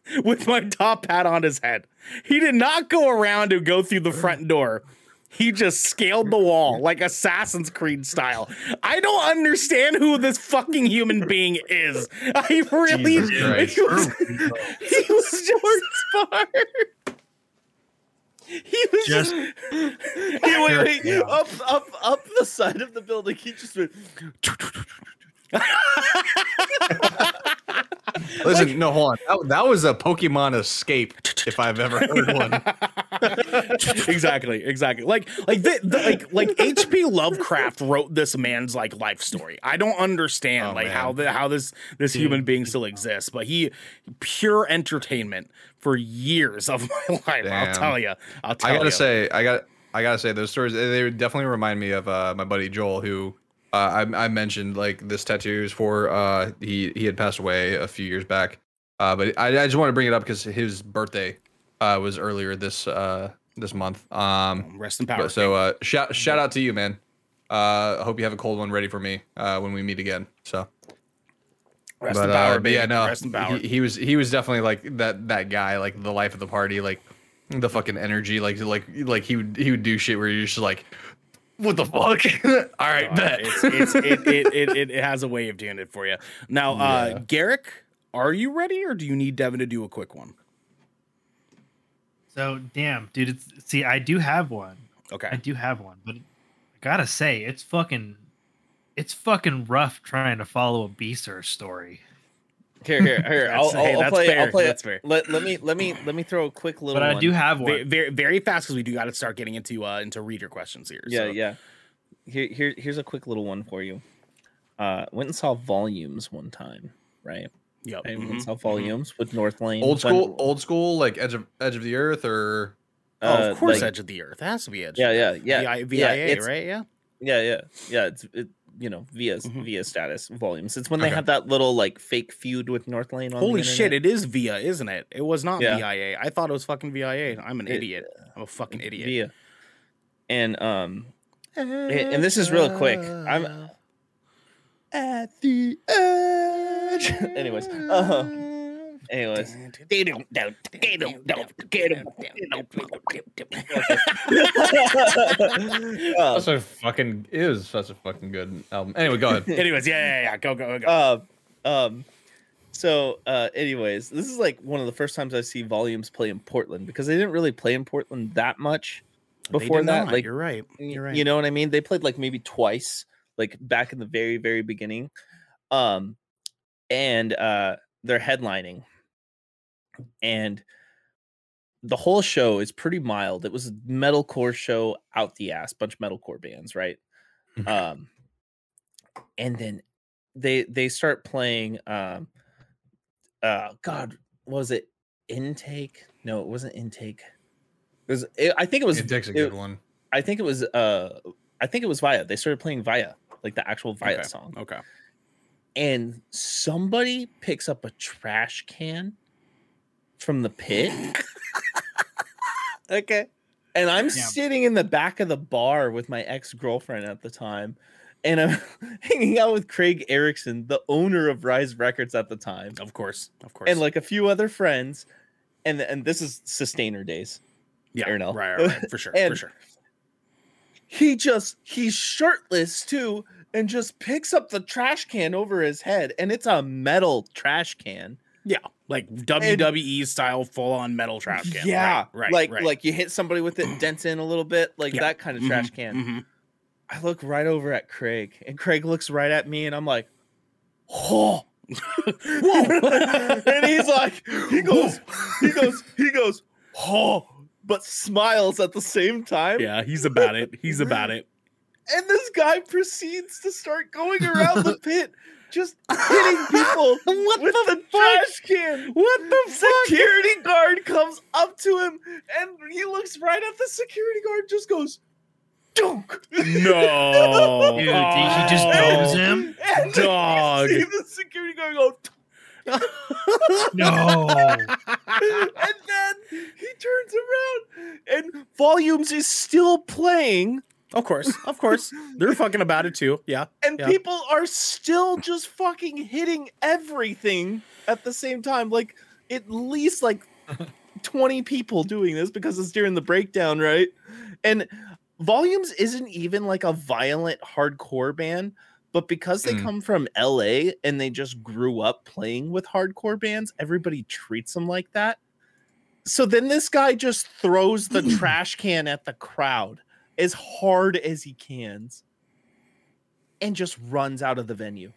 with my top hat on his head. He did not go around to go through the front door. He just scaled the wall like Assassin's Creed style. I don't understand who this fucking human being is. I really he, was, he was just smart. He was just, Just Hey, wait, wait, Yeah. up, up, up the side of the building. He just went. Listen, no, hold on. That, that was a Pokemon escape, if I've ever heard one. exactly, exactly. Like, like, the, the, like, like H.P. Lovecraft wrote this man's like life story. I don't understand Oh, like man. how the how this this human being still exists, but he pure entertainment for years of my life. I'll tell you. I'll tell I gotta you. say, I got, I gotta say, those stories they they definitely remind me of uh, my buddy Joel, who uh, I, I mentioned like this tattoo is for. Uh, he he had passed away a few years back, uh, but I, I just want to bring it up because his birthday uh, was earlier this uh, this month. Um, rest in power. so uh, shout shout out to you, man. Uh, I hope you have a cold one ready for me uh, when we meet again. So. rest but, in power, but yeah, no, rest in power. He, he was he was definitely like that that guy, like the life of the party, like the fucking energy, like like like he would he would do shit where you're just like, what the fuck? All right, Uh, bet. it's, it's, it, it, it, it, it has a way of doing it for you. Now, uh, Garrick, are you ready, or do you need Devin to do a quick one? so damn, dude. It's see, I do have one. Okay. I do have one, but I gotta say, it's fucking, it's fucking rough trying to follow a B Sir story. Here, here, here. I'll, That's- I'll, I'll play. fair, I'll play. that's fair. Let, let me let me let me throw a quick little. But I one. do have one. very, very fast because we do got to start getting into uh, into reader questions here. Yeah, so. yeah. Here, here, here's a quick little one for you. Uh, went and saw volumes one time, right? Yep. I went and saw mhm. volumes with Northlane. old school, When- old school, like edge of edge of the earth, or Oh, uh, of course, like- Edge of the Earth. It has to be Edge. Yeah, of yeah, yeah. VI, Yeah, VIA, it's- right? Yeah. Yeah, yeah, yeah. It's it, you know via Mhm. via status volumes. It's when they Okay. have that little like fake feud with Northlane. On Holy shit! It is Via, isn't it? It was not Yeah. VIA. I thought it was fucking VIA. I'm an It- idiot. I'm a fucking idiot. Via. And um, and, and this is real quick. I'm at the edge. anyways, uh, anyways. Uh, such a fucking it was such a fucking good album. Anyway, go ahead. Anyways, yeah, yeah, yeah. Go, go, go. uh, um, so, uh, anyways, this is like one of the first times I see volumes play in Portland because they didn't really play in Portland that much before that. not. Like, you're right. You're right. you know what I mean? They played like maybe twice, like back in the very, very beginning. Um, and uh, they're headlining, and the whole show is pretty mild. It was a metalcore show out the ass, bunch of metalcore bands, right? Mhm. um, and then they they start playing. Um, uh, God, what was it intake? No, it wasn't intake. It was. It, I think it was. It takes a it- good one. I think it was. Uh, I think it was Via. They started playing Via, like the actual Via Okay. song, Okay. and somebody picks up a trash can from the pit. okay. And I'm sitting in the back of the bar with my ex girlfriend at the time, and I'm hanging out with Craig Ericson, the owner of Rise Records at the time, Of course. Of course. and like a few other friends. And and this is Sustainer days. yeah, right, right, right. For sure. for sure. he just he's shirtless too and just picks up the trash can over his head and it's a metal trash can Yeah. Like WWE style full on metal trash can. yeah Right. right like right. like you hit somebody with it dents in a little bit like Yeah. that kind of trash can mhm. i look right over at craig and craig looks right at me and i'm like oh and he's like he goes he goes he goes oh but smiles at the same time Yeah, he's about it. He's about it. and this guy proceeds to start going around the pit, just hitting people What with the the, trash can. What the fuck? Security guard comes up to him, and he looks right at the security guard, just goes, "Dunk!" No. Dude, he just knows him. And Dog. You see the security guard go, No. and then he turns around and Volumes is still playing, Of course, of course, they're fucking about it too. Yeah, and Yeah. people are still just fucking hitting everything at the same time. Like at least like 20 people doing this because it's during the breakdown, right? And Volumes isn't even like a violent hardcore band, but because they Mm. come from LA and they just grew up playing with hardcore bands, everybody treats them like that. So then this guy just throws the trash can at the crowd as hard as he can and just runs out of the venue.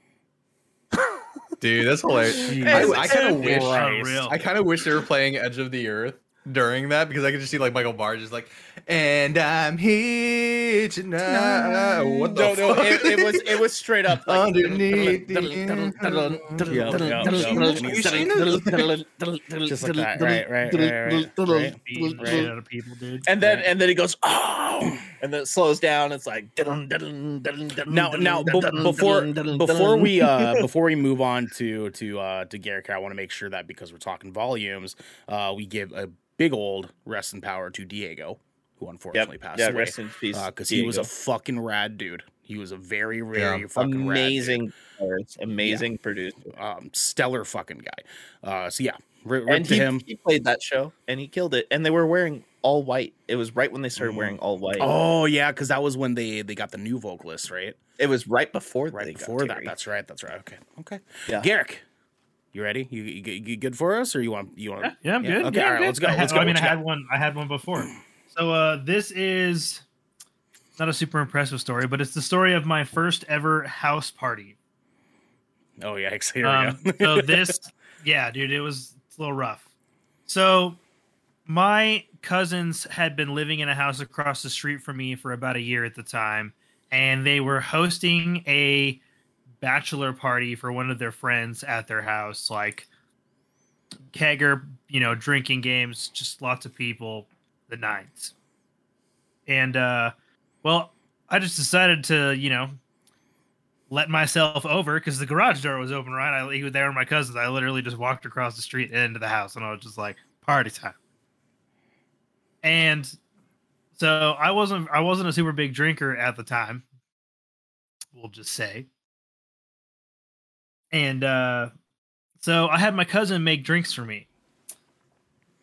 Dude, that's hilarious. Jesus I, I kind of wish. Unreal. I kind of wish they were playing Edge of the Earth during that because I could just see like Michael Barr just like, and I'm here tonight. What the no, no, it, it was it was straight up like, Underneath the- just like that. Right, right, right, right. right. Beating the shit out of people, dude. and then and then he goes oh, and then it slows down. It's like Now, now, be- before before we uh before we move on to to uh to Garrick, I want to make sure that because we're talking volumes, uh, we give a big old rest in power to Diego, who unfortunately passed yeah, away. rest in peace, because he was a fucking rad dude. He was a very, very fucking amazing, amazing producer, um, stellar fucking guy. Uh, so yeah, rip and to he, him. he played that show and he killed it. And they were wearing all white. It was right when they started wearing all white. Oh yeah, because that was when they they got the new vocalist, right? it was right before Right they got before that. That's right. That's right. Okay. Okay. Yeah. Garrick, you ready? You, you, you good for us, or you want you want? Yeah, I'm Yeah, good. okay, yeah, all I'm good. let's go, I, had- let's go, I mean, what I you had one. I had one before. So uh, this is not a super impressive story, but it's the story of my first ever house party. Oh yeah, here Um, we go. so this, yeah, dude, it was it's a little rough. So my cousins had been living in a house across the street from me for about a year at the time, and they were hosting a bachelor party for one of their friends at their house, like kegger, you know, drinking games, just lots of people, the nights. And uh well, I just decided to, you know, let myself over because the garage door was open, right? I there with my cousins. I literally just walked across the street into the house, and I was just like, party time. And so I wasn't I wasn't a super big drinker at the time. We'll just say. And uh so I had my cousin make drinks for me.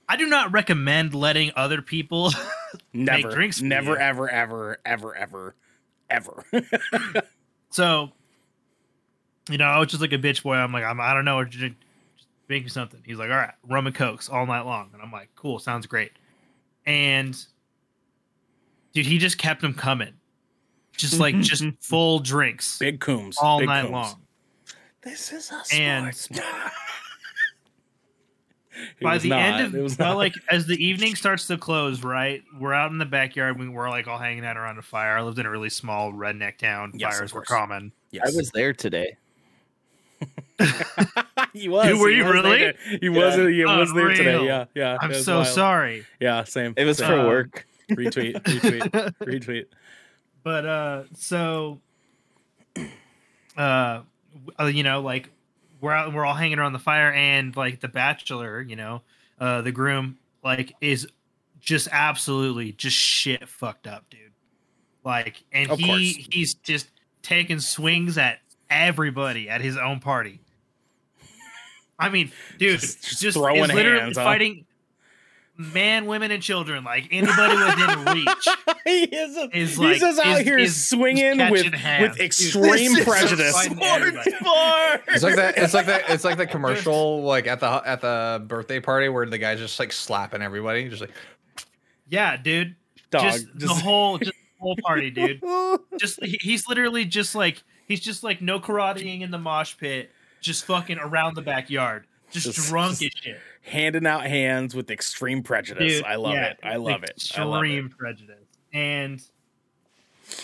I do not recommend letting other people never, drinks for never, you. ever, ever, ever, ever, ever. So, you know, I was just like a bitch boy. I'm like, I'm, I don't know, just just make me something. He's like, all right, rum and cokes all night long, and I'm like, cool, sounds great. And dude, he just kept them coming, just like just full drinks Big Coombs all big night Coombs. Long. This is a And- By the not, end it of, was not. like as the evening starts to close, right? We're out in the backyard. We were like all hanging out around a fire. I lived in a really small redneck town. Yes, Fires were common. yes. I was there today. he was. Dude, were he you was really? there. He was. He was there today. Yeah, yeah. I'm so wild. sorry. Yeah, same. It was same. for work. retweet, retweet, retweet. but uh so uh uh, you know like we're out we're all hanging around the fire and like the bachelor you know uh the groom like is just absolutely just shit fucked up dude like and Of he course. he's just taking swings at everybody at his own party i mean dude Just- just, just throwing is literally hands, huh? fighting man women and children like anybody within reach he is, a, is he's just out is- here is- swinging is with hands. with extreme this prejudice. fighting everybody. It's like that. It's like that. It's like the commercial, like at the at the birthday party where the guy's just like slapping everybody, just like Yeah, dude. Dog, just, the whole just the whole party, dude. Just he- he's literally just like he's just like no karateing in the mosh pit, just fucking around the backyard, just, Just- drunk just- as shit. handing out hands with extreme prejudice. Dude, I love yeah, it. I love it. I love it. Extreme prejudice. And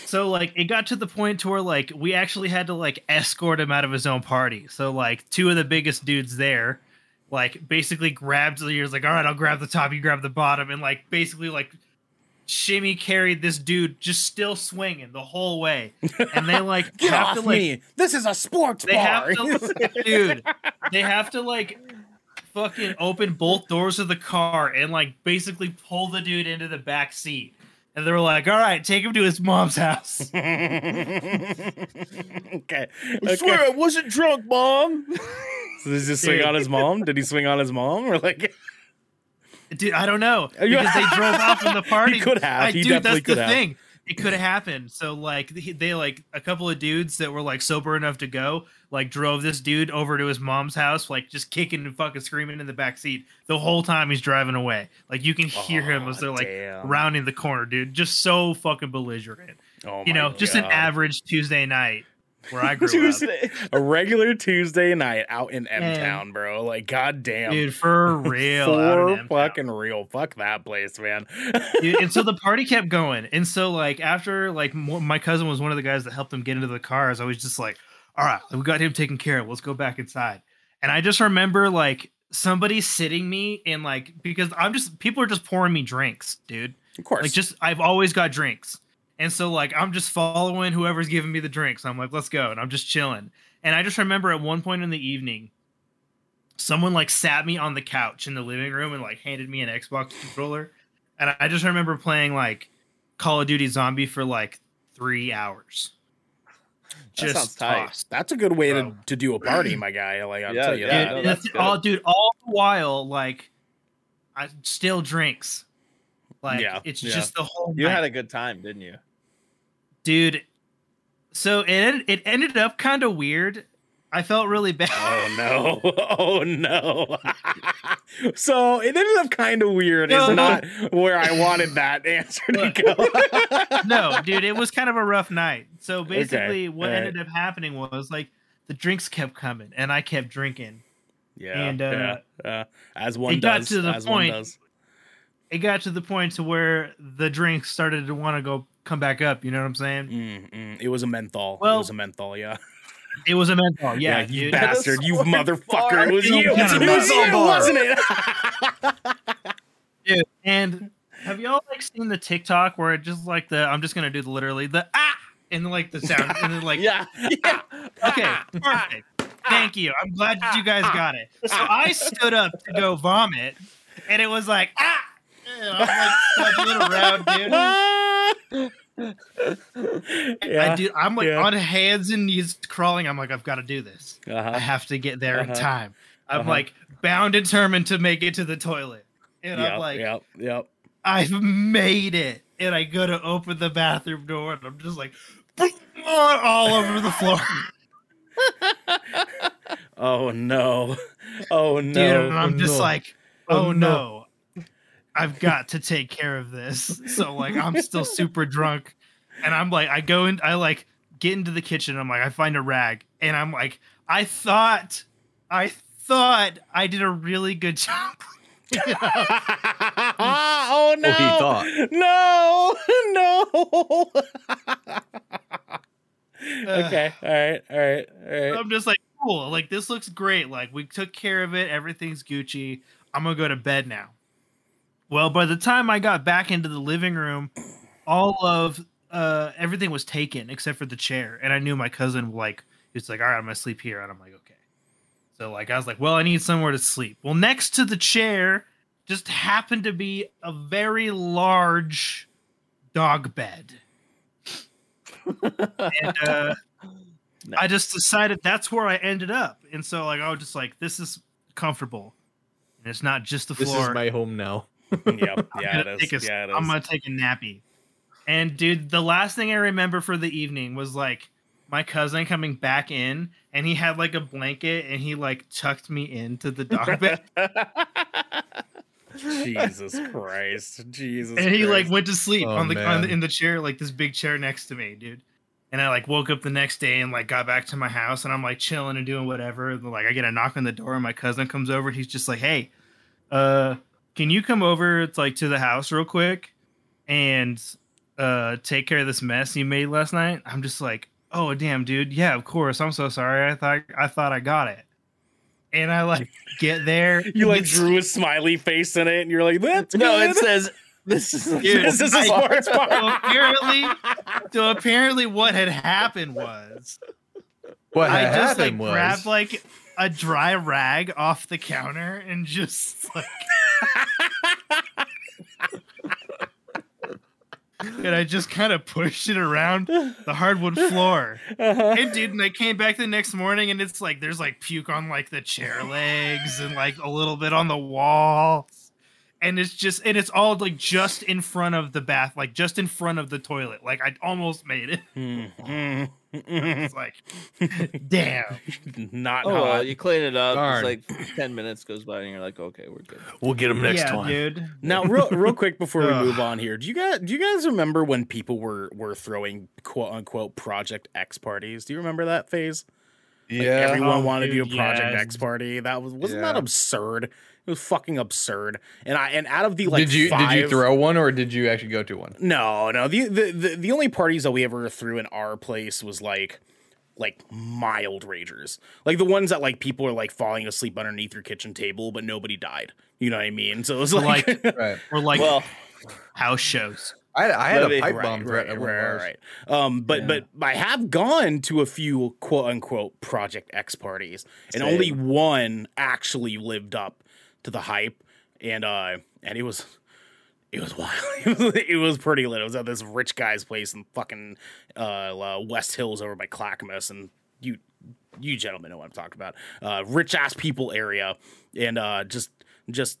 so like it got to the point to where like we actually had to like escort him out of his own party. So like two of the biggest dudes there like basically grabbed the ears like all right, I'll grab the top, you grab the bottom and like basically like shimmy carried this dude just still swinging the whole way. And they like Get have off to like me! This is a sports they bar. have to dude they have to like fucking open both doors of the car and like basically pull the dude into the back seat. And they were like, "All right, take him to his mom's house." okay. I swear. I wasn't drunk, mom. So does he swing on his mom? Did he swing on his mom? Or like Dude, I don't know because they drove off in the party. He could have. I, He dude, definitely that's could the have. thing. It could have happened. So like they, like a couple of dudes that were like sober enough to go, like drove this dude over to his mom's house, like just kicking and fucking screaming in the back seat the whole time he's driving away. Like you can hear him as they're like damn. rounding the corner, dude. Just so fucking belligerent. oh you know, just an average Tuesday night where I grew up. Tuesday. a regular Tuesday night out in M Town, bro. Like goddamn. Dude, for real. out in For fucking real. Fuck that place, man. Dude, and so the party kept going and so like after like mo- my cousin was one of the guys that helped them get into the cars i was just like all right we got him taken care of let's go back inside and i just remember like somebody sitting me and like because i'm just people are just pouring me drinks dude Of course. like just i've always got drinks and so like i'm just following whoever's giving me the drinks i'm like let's go and i'm just chilling and i just remember at one point in the evening someone like sat me on the couch in the living room and like handed me an xbox controller and i just remember playing like call of duty zombie for like three hours That sounds tight. tossed. That's a good way to, to do a party, my guy. Like I'll Yeah, tell you yeah, that. no, that's that's all dude all the while like i still drinks like Yeah, it's yeah. just the whole You night. had a good time, didn't you? Dude so it it ended up kind of weird i felt really bad Oh no! Oh no! so it ended up kind of weird. No. Is not where I wanted that answer to go. no dude it was kind of a rough night so basically what alright. ended up happening was like the drinks kept coming and i kept drinking yeah, And, uh, yeah, uh, as one it got does. to the as point- one does. it got to the point to where the drinks started to want to go come back up you know what i'm saying Mm, mm, it was a menthol. Well, it was a menthol. Yeah. it was a menthol yeah, you bastard! You motherfucker! It was You you. It was you, menthol bar. wasn't it? Dude, and have y'all like seen the TikTok where it just like the I'm just gonna do the literally the ah and like the sound and then like Yeah. yeah. okay perfect thank you I'm glad that you guys got it so I stood up to go vomit and it was like ah I'm like around dude yeah. I do I'm like yeah. on hands and knees crawling I'm like I've got to do this I Uh-huh. have to get there in Uh-huh. time I'm Uh-huh. like bound determined to make it to the toilet and Yep, I'm like yep, yep. I've made it. And I go to open the bathroom door and I'm just like all over the floor. Oh no! Oh no! Dude, and I'm Oh, just no. like, Oh, oh, no. no. I've got to take care of this. So like I'm still super drunk. And I'm like, I go in, I like get into the kitchen. I'm like, I find a rag. And I'm like, I thought, I thought I did a really good job. oh no! Oh, he No! No! Uh, okay. All right. All right. All right. I'm just like, cool. Like this looks great. Like we took care of it. Everything's Gucci. I'm gonna go to bed now. Well, by the time I got back into the living room, all of uh everything was taken except for the chair, and I knew my cousin like he's like, all right, I'm gonna sleep here, and I'm like, okay. So like I was like, well, I need somewhere to sleep. Well, next to the chair just happened to be a very large dog bed. and uh I just decided that's where I ended up. And so like I was just like, this is comfortable. And it's not just the This floor. This is my home now. Yep. I'm Yeah, gonna take is. a, Yeah, it I'm gonna take a nappy. And dude, the last thing I remember for the evening was like my cousin coming back in and he had like a blanket and he like tucked me into the dog bed Jesus Christ. Jesus. and he like went to sleep Oh, on the on the, in the chair like this big chair next to me, dude. And I like woke up the next day and like got back to my house and I'm like chilling and doing whatever. And, like I get a knock on the door and my cousin comes over. He's just like, "Hey, uh, can you come over? It's like to the house real quick and uh take care of this mess you made last night." I'm just like, "Oh damn, dude. Yeah, of course. I'm so sorry. I thought I thought I got it." And I like get there. You like drew a smiley face in it, and you're like, "That's No, good." it says this is Dude, this is a I- smart so part. apparently, so apparently, what had happened was What I had just like happened was grabbed like a dry rag off the counter and just like and I just kind of pushed it around the hardwood floor. Uh-huh. It did, and I came back the next morning, and it's like there's like puke on like the chair legs and like a little bit on the wall, and it's just and it's all like just in front of the bath, like just in front of the toilet. Like I almost made it. Mm, It's like, damn. Not Oh, hot. well, you clean it up. Darn. It's like ten minutes goes by, and you're like, okay, we're good. We'll get him yeah, time, dude. Now, real real quick before we move on here, do you guys do you guys remember when people were were throwing quote unquote Project X parties? Do you remember that phase? Like, Yeah. everyone Oh, wanted to do a Project yes. X party. That was wasn't that absurd? It was fucking absurd. And I and out of the like did you five, did you throw one or did you actually go to one? No, no. The, the the the only parties that we ever threw in our place was like like mild ragers. Like the ones that like people are like falling asleep underneath your kitchen table, but nobody died. You know what I mean? So it was like, Like- Right. Or like well, house shows. I, I had Let a pipe right, bomb threat right, at one of right, right. Um, but Yeah. but I have gone to a few quote unquote Project X parties, and Same. only one actually lived up to the hype, and uh, and it was. It was wild. It was, it was pretty lit. It was at this rich guy's place in fucking uh, uh, West Hills over by Clackamas, and you you gentlemen know what I'm talking about. Uh, rich ass people area, and uh, just just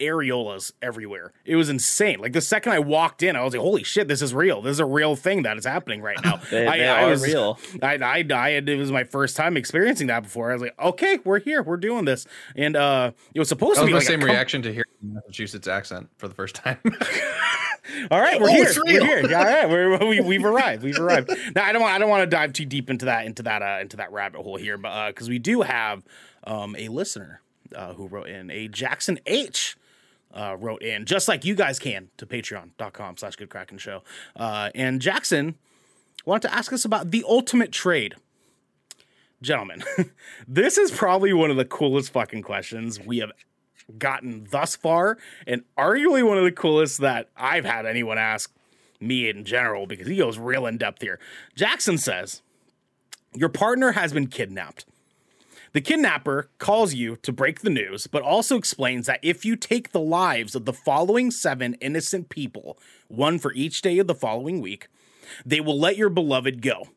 areolas everywhere. It was insane. Like the second I walked in, I was like, "Holy shit, this is real! This is a real thing that is happening right now." they, I, they I are was real. I, I, I had, it was my first time experiencing that before. I was like, "Okay, we're here, we're doing this," and uh, it was supposed That to was be the like same com- reaction to hearing the Massachusetts accent for the first time. All right, we're Oh, here. it's We're here. All right, we're, we, we've arrived. We've arrived. Now, I don't want. I don't want to dive too deep into that into that uh, into that rabbit hole here, but because we do have um, a listener uh, who wrote in a Jaxin H. Uh, wrote in just like you guys can to patreon.com slash good kraken show uh, and Jaxin wanted to ask us about the ultimate trade gentlemen this is probably one of the coolest fucking questions we have gotten thus far, and arguably one of the coolest that I've had anyone ask me in general because he goes real in depth here. Jaxin says, Your partner has been kidnapped. The kidnapper calls you to break the news, but also explains that if you take the lives of the following seven innocent people, one for each day of the following week, they will let your beloved go.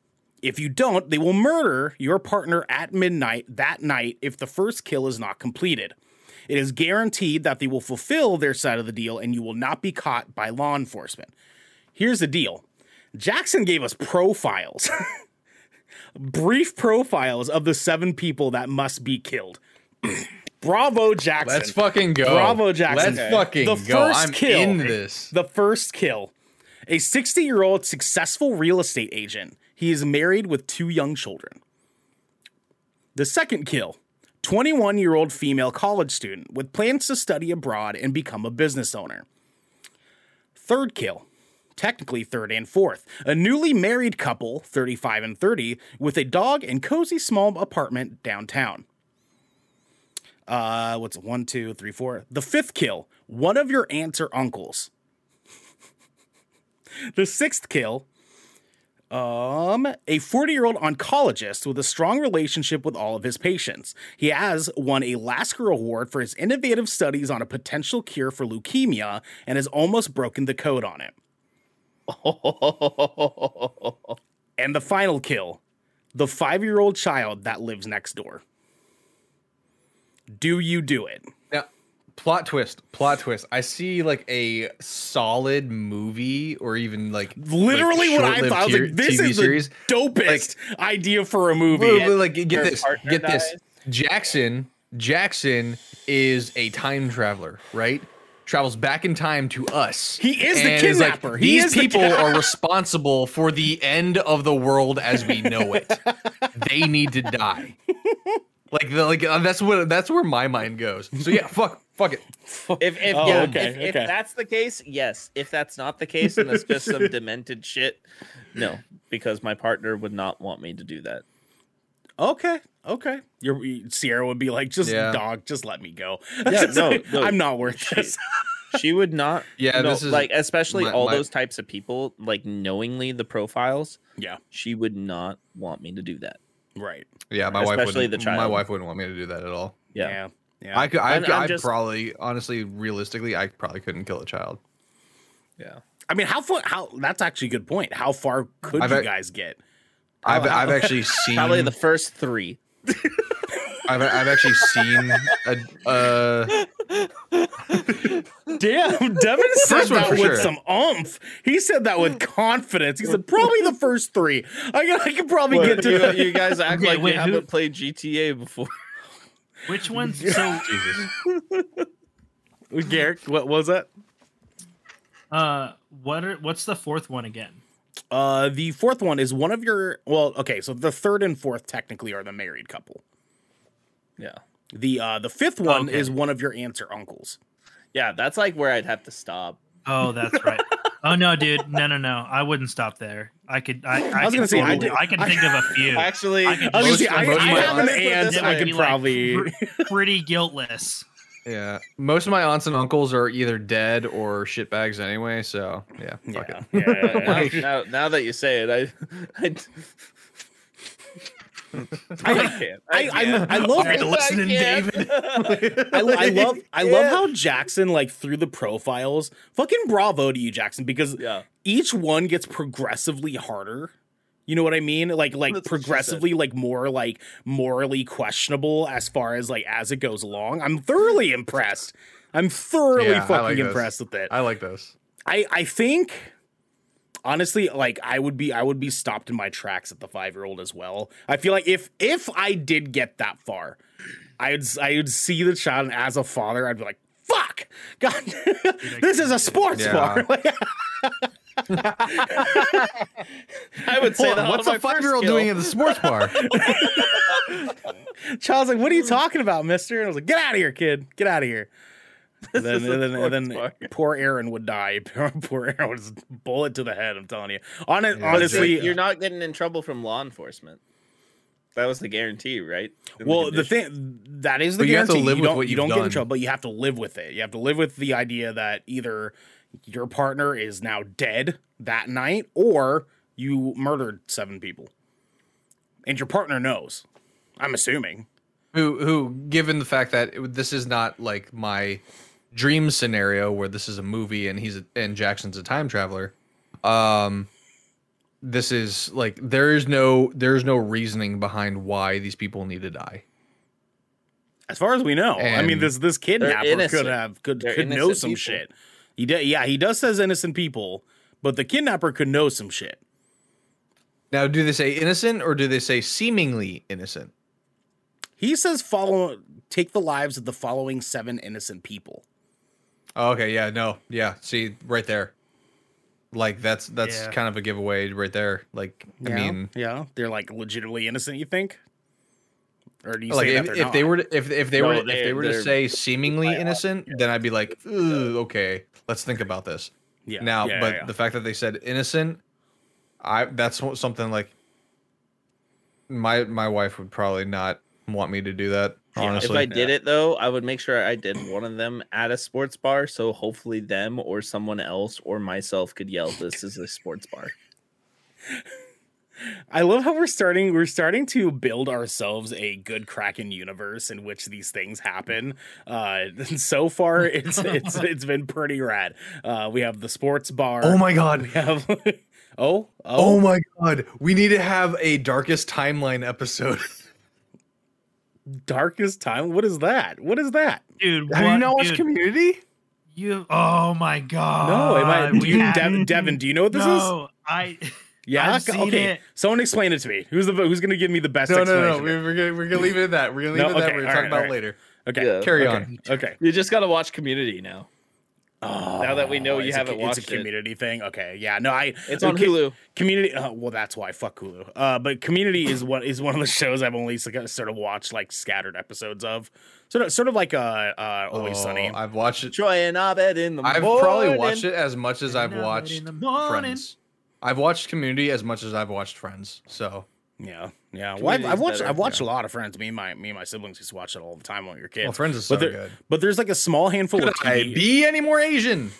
If you don't, they will murder your partner at midnight that night if the first kill is not completed. It is guaranteed that they will fulfill their side of the deal and you will not be caught by law enforcement. Here's the deal Jaxin gave us profiles, brief profiles of the seven people that must be killed. Bravo, Jaxin. Let's fucking go. Bravo, Jaxin. Let's fucking The go. first I'm kill- in this. The first kill. A 60 year old successful real estate agent. He is married with two young children. The second kill 21 year old female college student with plans to study abroad and become a business owner. Third kill. Technically third and fourth. A newly married couple, 35 and 30, with a dog and cozy small apartment downtown. Uh, what's it? One, two, three, four. The fifth kill. One of your aunts or uncles. the sixth kill. Um, a 40 year old oncologist with a strong relationship with all of his patients. He has won a Lasker Award for his innovative studies on a potential cure for leukemia and has almost broken the code on it. And the final kill the five year old child that lives next door. Do you do it? Now, plot twist, plot twist. I see like a solid movie or even like Literally, like, what I thought I was like, this TV is series. the dopest idea for a movie. Like get this, get this. Jaxin, Jaxin is a time traveler, right? Travels back in time to us. He is the and kidnapper. He These is the people ki- are responsible for the end of the world as we know it. they need to die. Like, the, like uh, that's what that's where my mind goes. So yeah, fuck, fuck it. If if, Oh, yeah, okay, if, if that's the case, yes. If that's not the case and it's just some demented shit, no, because my partner would not want me to do that. Okay, okay. Your Sierra would be like, just Yeah. dog, just let me go. Yeah, no, no. I'm not worth She- this. She would not. Yeah, no, this is like especially my- all my- those types of people, like knowingly the profiles. Yeah, She would not want me to do that. Right. Yeah, my wife Especially wouldn't. the My wife wouldn't want me to do that at all. Yeah. Yeah. Yeah. I could. I, I'm- I'm I just- probably, honestly, realistically, I probably couldn't kill a child. Yeah. I mean, how far? How that's actually a good point. How far could I've you ac- guys get? I've, How- I've actually seen. Probably the first three. I've, I've actually seen a. Uh, Damn, Devin said that with sure. some umph. He said that with confidence. He said probably the first three. I can, I could probably get to you, that. you guys act Okay, like wait, you who- haven't played GTA before. Which ones? So, Jesus. Garrick, what was that? uh, what are what's the fourth one again? Uh, the fourth one is one of your. Well, okay, so the third and fourth technically are the married couple. Yeah. The uh, the fifth one Okay. is one of your aunts or uncles. Yeah, that's like where I'd have to stop. Oh, that's right. oh no, dude, no, no, no. I wouldn't stop there. I could. I, I, I was gonna say, I totally- did- I, can I- think of a few. Actually, I can I was gonna say, I, I have an aunt. I could be, like, probably. pretty guiltless. Yeah, most of my aunts and uncles are either dead or shitbags anyway. So yeah, fuck yeah, it. yeah, yeah, yeah. now, now, now that you say it, I, I, I can't. I, I, can't. I love Alright, listening, David. I, I love I love how Jaxin like through the profiles. Fucking bravo to you, Jaxin, because Yeah. each one gets progressively harder. You know what I mean? Like like That's progressively like more like morally questionable as far as like as it goes along. I'm thoroughly impressed. I'm thoroughly Yeah, fucking like this. impressed with it. I like this. I I think honestly like I would be I would be stopped in my tracks at the 5-year-old as well. I feel like if if I did get that far, I'd I would see the child and as a father I'd be like, "Fuck. God. this is a sports Yeah. bar." I would say Hold that what's a my first five year old doing at the sports bar? Child's like, "What are you talking about, mister?" And I was like, "Get out of here, kid. Get out of here." And then, and then, and then bar. poor Aaron would die. Poor Aaron was bullet to the head. I'm telling you. Hon- Yeah, But honestly, you're not getting in trouble from law enforcement. That was the guarantee, right? In Well, the condition. thing that is the But you have to guarantee. live you with don't, what you don't get in trouble, but you have to live with it. You have to live with the idea that either your partner is now dead that night, or you murdered seven people, and your partner knows. I'm assuming. who who given the fact that it, this is not like my dream scenario where this is a movie and he's a, and Jaxin's a time traveler um this is like there is no there's no reasoning behind why these people need to die As far as we know, I mean this this kidnapper could have could They're could know some people. shit. He does, yeah, he does says innocent people, but the kidnapper could know some shit. now do they say innocent or do they say seemingly innocent He says follow take the lives of the following seven innocent people. oh, okay yeah no yeah see right there like that's that's Yeah. kind of a giveaway right there like i Yeah, mean yeah, they're like legitimately innocent. You think, or do you like say if, that they're if they were to, if if they No, were to, if they- they were to say seemingly innocent, then I'd be like, "Ugh, okay, let's think about this. yeah, now, yeah, but yeah. the fact that they said innocent, I that's something like my my wife would probably not want me to do that. if I did it though, I would make sure I did one of them at a sports bar, so hopefully them or someone else or myself could yell, "This is a sports bar." I love how we're starting. We're starting to build ourselves a good Kraken universe in which these things happen. Uh, so far, it's it's it's been pretty rad. Uh, we have the sports bar. oh my god, We have oh oh oh my god, we need to have a darkest timeline episode. darkest time. What is that? What is that? Dude, have you what- not watched dude, Community? You. Oh my god. No, am I? Do we you, Devin, Devin? Do you know what this is? no, I. Yeah. I've seen okay. it. Someone explain it to me. Who's the who's going to give me the best No, no, explanation? no. We're, we're gonna we're gonna leave it at that. We're gonna leave No, it at that. We're gonna talk right, about it right. later. Okay. Yeah. Carry okay. on. Okay. You just got to watch Community now. Oh, Now that we know you haven't watched it's a it. community thing. Okay, yeah, no, I It's on okay, Hulu. Community. Uh, well, that's why fuck Hulu. Uh, but Community is what is one of the shows I've only sort of watched like scattered episodes of. Sort of, sort of like uh, uh Always Oh, Sunny. I've watched it. Troy and Abed in the I've morning. probably watched it as much as I've watched in the. Friends. I've watched Community as much as I've watched Friends. So Yeah, yeah. Well, I've, I've watched better, I've watched yeah. a lot of Friends. Me and my me and my siblings used to watch it all the time when we were kids. well, Friends is so but there, good. but there's like a small handful Could of I TV be any more Asian?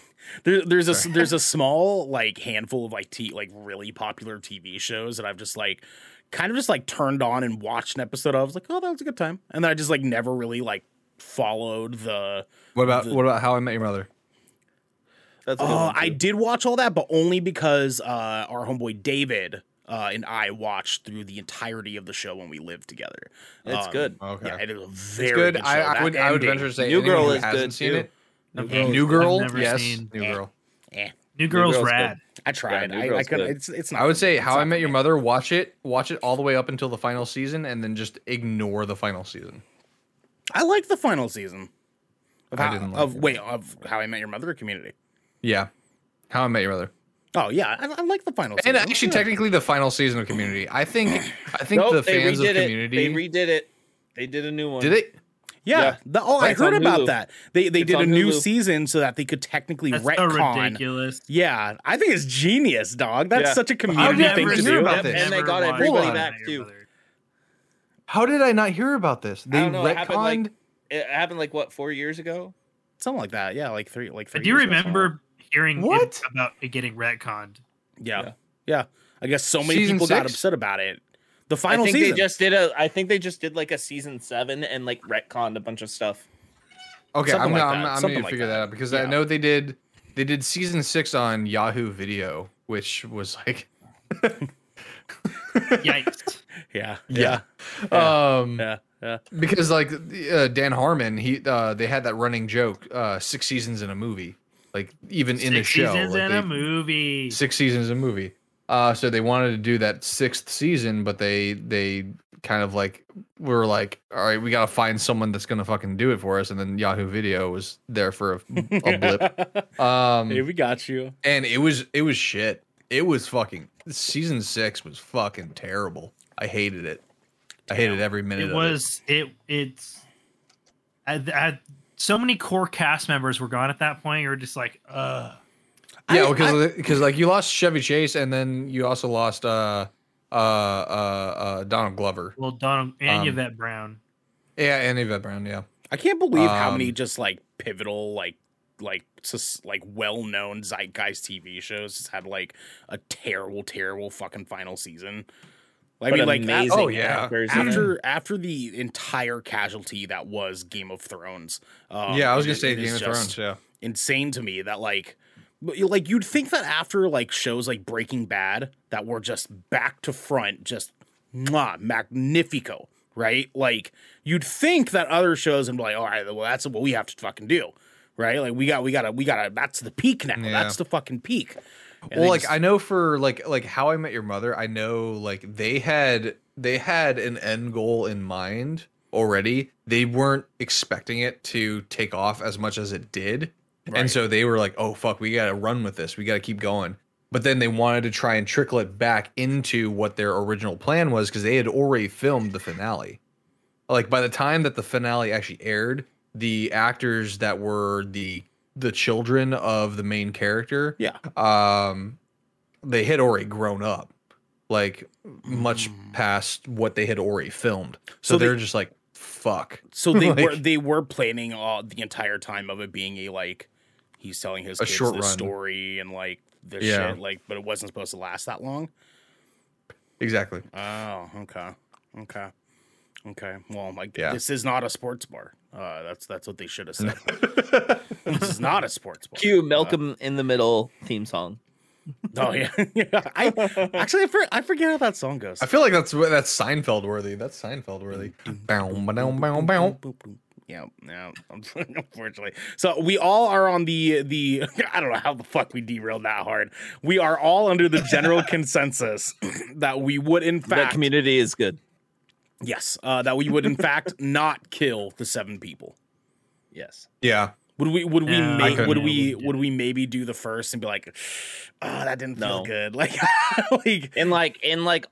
There, there's a there's a small like handful of like t like really popular TV shows that I've just like kind of just like turned on and watched an episode of. I was like, oh, that was a good time, and then I just like never really like followed the. What about The- what about How I Met Your Mother? That's a Uh, I did watch all that, but only because uh, our homeboy David uh, and I watched through the entirety of the show when we lived together. It's Um, good. Okay. Yeah, it is a very It's good. good. show. I, I would I would venture to say New Girl who is hasn't good, seen too. it. New Okay. Girl is New. Girl, never yes, seen- New Eh. Girl. Eh, New Girl's Girl's good. rad. I tried. New I, I Girl's can. good. It's it's not. I would say it's How I Met Your. Mother. Watch it, watch it all the way up until the final season, and then just ignore the final season. I like the final season. Of I how, didn't like of it. wait of How I Met Your Mother or Community. Yeah, How I Met Your Mother, Oh yeah, I, I like the final season. and actually Yeah. technically the final season of Community. I think I think Nope, the fans redid of Community it. They redid it. They did a new one. did it. Yeah. Yeah. The, oh, I heard about Hulu. that. They they It's did a new Hulu. season so that they could technically That's so retcon. ridiculous. Yeah, I think it's genius, dog. That's Yeah. such a I've community never thing to do. about I've this. And they got watched everybody How back, too. Mother. How did I not hear about this? They don't know, it happened, like, retconned. It happened like what four years ago? Something like that. Yeah, like three, like three. do years ago, remember hearing it What? about it getting retconned. Yeah. Yeah. yeah, I guess so many Season people got upset about it. The final I think season. they just did a. I think they just did like a season seven and like retconned a bunch of stuff. Okay, Something I'm like gonna, I'm, I'm gonna like figure that. that out because Yeah. I know they did they did season six on Yahoo Video, which was like Yikes! yeah, Yeah. yeah, um yeah, yeah. because like uh, Dan Harmon, he uh, they had that running joke, uh, six seasons in a movie, like even in the Six show, seasons like, in they- a movie. six seasons in a movie. Uh, so they wanted to do that sixth season, but they they kind of like were like, all right, we gotta find someone that's gonna fucking do it for us, and then Yahoo Video was there for a, a blip. Um, hey, we got you. and it was it was shit. It was fucking season six was fucking terrible. I hated it. I hated every minute. It was it. It's I, I, so many core cast members were gone at that point. You're just like, uh, Yeah, I- because because like you lost Chevy Chase, and then you also lost uh uh uh, uh Donald Glover. well, Donald and Um, Yvette Brown. Yeah, and Yvette Brown. Yeah, I can't believe how many Um, just like pivotal, like like sus- like well known zeitgeist TV shows just had like a terrible, terrible fucking final season. I mean, like a- amazing oh, yeah. actors after after the entire casualty that was Game of Thrones. Um, yeah. I was gonna say it Game of Thrones. Yeah, Insane to me that like. but you- Like you'd think that after like shows like Breaking Bad that were just back to front, just mwah, magnifico, right? Like you'd think that other shows would be like, all right, well that's what we have to fucking do, right? Like we got, we gotta, we gotta. That's the peak now. Yeah. That's the fucking peak. And well, like just- I know for like like How I Met Your Mother, I know like they had they had an end goal in mind already. They weren't expecting it to take off as much as it did, Right. and so they were like, "Oh fuck, we gotta run with this. We gotta keep going." But then they wanted to try and trickle it back into what their original plan was because they had already filmed the finale. Like by the time that the finale actually aired, the actors that were the the children of the main character yeah, um they had already grown up like much Mm. past what they had already filmed so, So they- they're just like fuck So they were they were planning all the entire time of it being a like he's telling his A kids short this run. story and like this Yeah. shit like, but it wasn't supposed to last that long. exactly Oh, okay, okay, okay. Well, like Yeah. this is not a sports bar. Uh, that's that's what they should have said. this is not a sports bar. Cue Malcolm in the Middle theme song. Oh yeah, yeah. I actually I, for, I forget how that song goes. i feel like that's that's seinfeld worthy that's seinfeld worthy bow, bow, bow, bow. Yeah, yeah. Unfortunately, so we all are on the the. I don't know how the fuck we derailed that hard. We are all under the general consensus that we would, in That fact, community is good. Yes, uh, that we would, in fact, not kill the seven people. Yes. Uh, yeah Would we? Would we? Yeah, I May, would we? we Would we maybe do the first and be like, "Oh, that didn't feel No. good." Like, like In like in like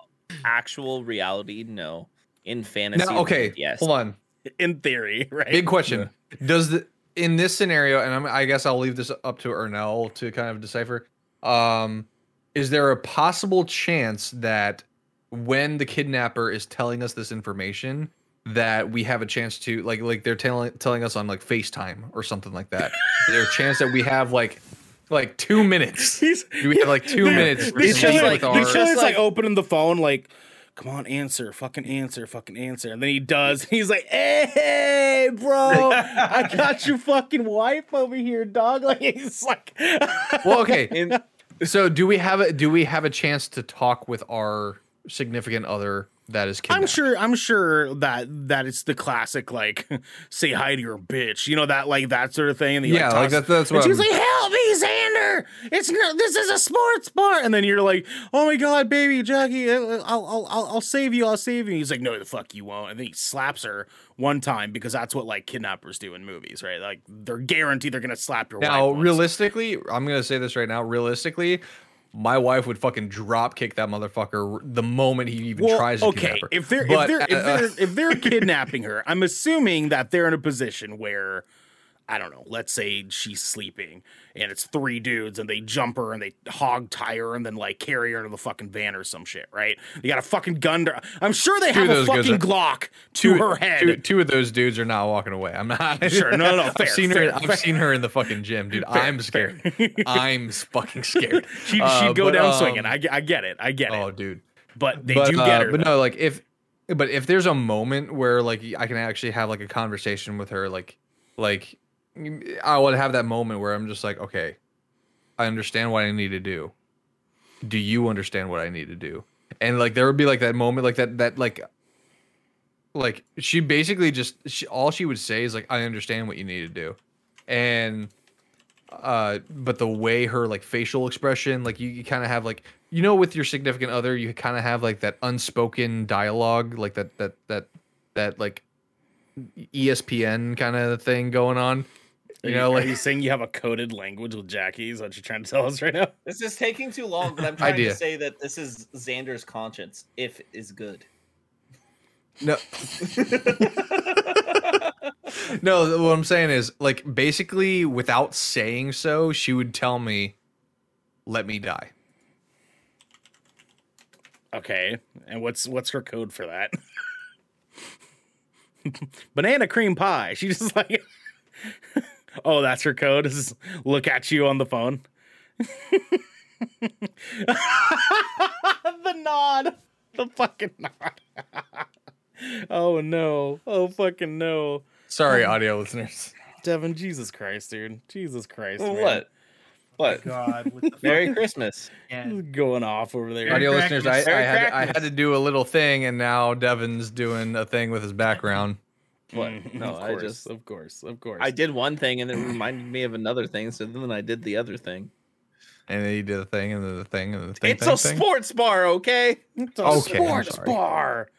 actual reality, no. In fantasy, now okay yes. hold on in theory, right? big question does the in this scenario and I'm, i guess i'll leave this up to ernell to kind of decipher um is there a possible chance that when the kidnapper is telling us this information that we have a chance to like like they're telling telling us on like FaceTime or something like that. There's a chance that we have like like two minutes. He's Do we have like two minutes for He's just like, with our? shit is like like- opening the phone, like, come on, answer, fucking answer, fucking answer. And then he does. He's like, hey, bro, I got your fucking wife over here, dog. Like, he's like, Well, okay. In- So do we have a do we have a chance to talk with our significant other that is kidnapped? I'm sure. I'm sure that that it's the classic like say hi to your bitch, you know that like that sort of thing. And he, Yeah, like tosses- that- that's And what she's I'm- like, "Help me, Xander! It's no, this is a sports bar." And then you're like, "Oh my god, baby, Jackie, uh, uh, I'll I'll I'll, I'll save you. I'll save you." He's like, "No, the fuck you won't." And then he slaps her one time because that's what like kidnappers do in movies, right? Like they're guaranteed they're gonna slap your Now, wife. once. realistically, I'm gonna say this right now. Realistically, my wife would fucking drop kick that motherfucker the moment he even Well, tries to okay, kidnap her. if they're But, if they're uh, if they're if they're kidnapping her, I'm assuming that they're in a position where I don't know. Let's say she's sleeping and it's three dudes and they jump her and they hog tie her and then like carry her to the fucking van or some shit, right? You got a fucking gun. To, I'm sure they Two have a fucking are- Glock to two, her head. Two, two of those dudes are not walking away. I'm not Sure, no, no, fair, I've seen fair, her. fair. I've seen her in the fucking gym, dude. I'm scared. I'm fucking scared. She'd, Uh, she'd go but, down um, swinging. I, I get it. I get it. Oh, dude. But they but, do uh, get her. But though. no, like if, but if there's a moment where like I can actually have like a conversation with her, like, like I would have that moment where I'm just like, okay, I understand what I need to do. Do you understand what I need to do? And like there would be like that moment, like that, that like, like she basically just she, all she would say is like, I understand what you need to do, and uh but the way her like facial expression like you, you kind of have like you know with your significant other you kind of have like that unspoken dialogue like that that that that like espn kind of thing going on you know like you saying you have a coded language with Jackie? Is what you're trying to tell us right now? This is taking too long, but I'm trying Idea. to say that this is Xander's conscience. If is good. no no what i'm saying is like basically without saying so she would tell me let me die Okay, and what's what's her code for that? Banana cream pie. She just like, oh, that's her code. Is look at you on the phone. the nod, the fucking nod. oh no! Oh fucking no! sorry audio listeners Devin, Jesus Christ, dude, Jesus Christ, Well, man. what? What? God, what? Merry Christmas. Yeah. Going off over there? audio Merry listeners I, I, had, I had to do a little thing and now devin's doing a thing with his background What? Mm, No, of I just of course, of course. I did one thing and it reminded me of another thing, so then I did the other thing. and then he did the thing and then the thing and the thing It's thing, a thing. sports bar, okay? It's a Okay, sports bar.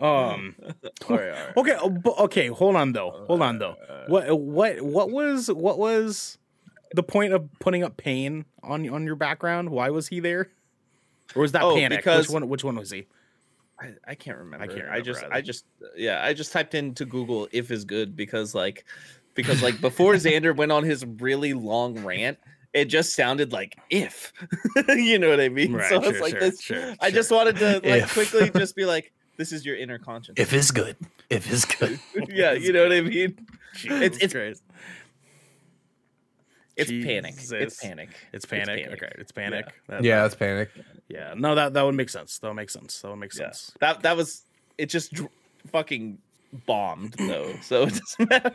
Um. All right, all right. Okay. uh, Okay. Hold on though. Hold on though. What? What? What was? What was the point of putting up pain on on your background? Why was he there? Or was that Oh, panic? because- which one? Which one was he? I, I can't remember. I can't I remember just either. I just yeah, I just typed into Google if is good because like because like before Xander went on his really long rant, it just sounded like if. you know what I mean? Right, so sure, it's like sure, this sure, I just wanted to like quickly just be like, this is your inner conscience. if is good if is good yeah, you know what I mean? It's it's Christ. It's panic. It's panic. It's panic. panic. Okay. It's panic. That- yeah it's panic Yeah. No. That that would make sense. That would make sense. That would make Yeah. sense. That that was it just dr- fucking bombed though. So it doesn't matter.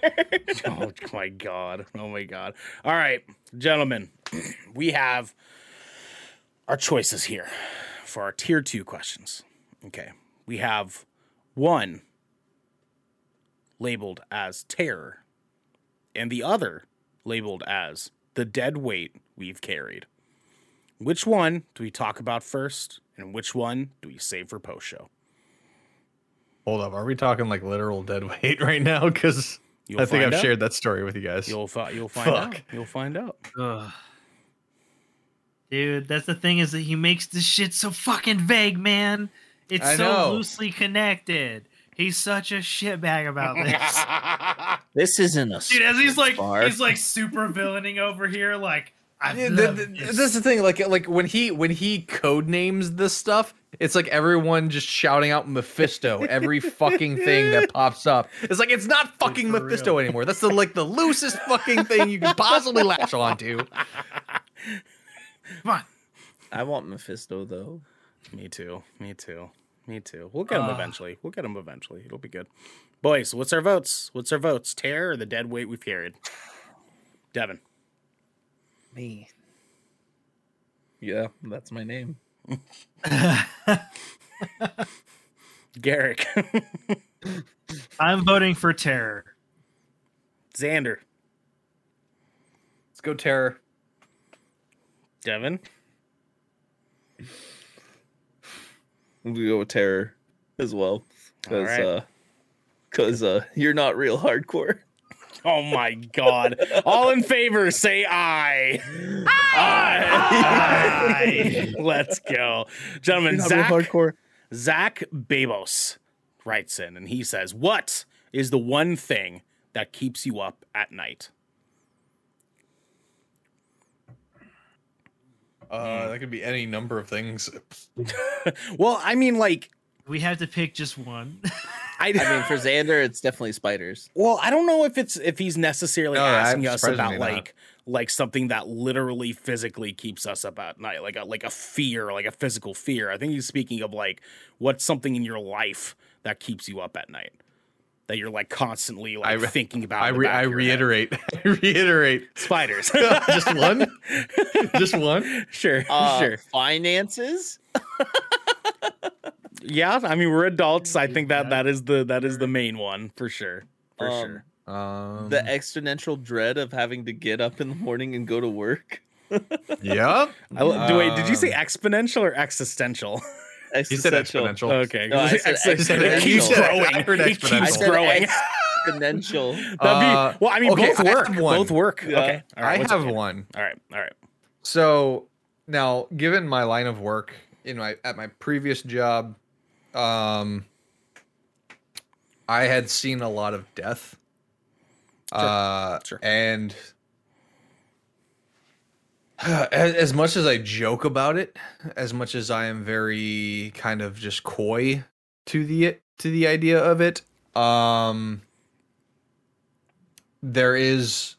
oh my god. Oh my god. All right, gentlemen, we have our choices here for our tier two questions. Okay. We have one labeled as terror, and the other labeled as the dead weight we've carried. Which one do we talk about first, and which one do we save for post show? hold up are we talking like literal dead weight right now because You'll i think i've out. shared that story with you guys You'll fi- you'll find out. Fuck. You'll find out. Ugh. Dude, that's the thing is that he makes this shit so fucking vague, man. It's I so know. loosely connected. He's such a shitbag about this. this isn't a Dude, as he's like bar. he's like super villaining over here, like I Yeah, love th- th- this. that's the thing. Like, like when he when he code names this stuff, it's like everyone just shouting out Mephisto every fucking thing that pops up. It's like it's not fucking for Mephisto real. anymore. That's the like the loosest fucking thing you can possibly latch onto. Come on. I want Mephisto though. Me too. Me too. Me too. We'll get him Ah. eventually. We'll get them eventually. It'll be good. Boys, what's our votes? What's our votes? Terror or the dead weight we've carried? Devin. Me. Yeah, that's my name. Garrick. I'm voting for terror. Xander. Let's go terror. Devin. We go with terror as well. Because Alright. uh, cause, uh, you're not real hardcore. Oh my god. All in favor, say aye. Aye. Let's go. Gentlemen, real Zack, hardcore. Zack Bebos writes in and he says, What is the one thing that keeps you up at night? Uh, that could be any number of things. Well, I mean, like, We have to pick just one. I, I mean, for Xander, it's definitely spiders. well, I don't know if it's if he's necessarily No, asking I'm us about surprisingly not. like like something that literally physically keeps us up at night, like a like a fear, like a physical fear. I think he's speaking of like what's something in your life that keeps you up at night, that you're like constantly like I re- thinking about. I re- I of your head. reiterate. I reiterate. spiders. Just one. Just one. sure, Uh, sure. Finances? Yeah, I mean we're adults. I think that that is the that is the main one for sure, for Um, sure. Um, The exponential dread of having to get up in the morning and go to work? yep. I, lo- do, wait, did you say um, exponential or existential? He said exponential. Okay, No, I said Ex- it keeps growing. I heard It I keeps exponential. said growing. exponential. That'd be, Uh, well, I mean, okay, both work. Both work. Yeah. Okay, all right. I have up, one. All right, all right. So now, given my line of work, in my at my previous job, um, I had seen a lot of death. Uh, Sure. and as, much as I joke about it, as much as I am very kind of just coy to the to the idea of it, um, there is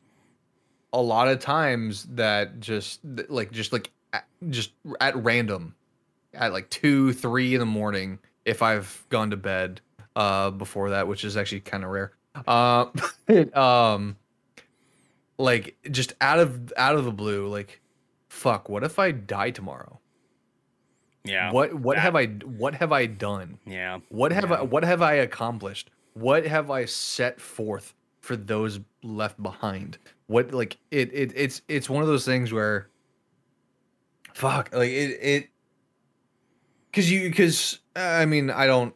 a lot of times that just like just like just at random at like two three in the morning if i've gone to bed uh before that which is actually kind of rare uh, um like just out of out of the blue like fuck what if i die tomorrow Yeah. what what that- have i what have i done Yeah. what have Yeah. I what have I accomplished? What have I set forth for those left behind? What like it, it it's it's one of those things where fuck like it it cuz you cuz I mean I don't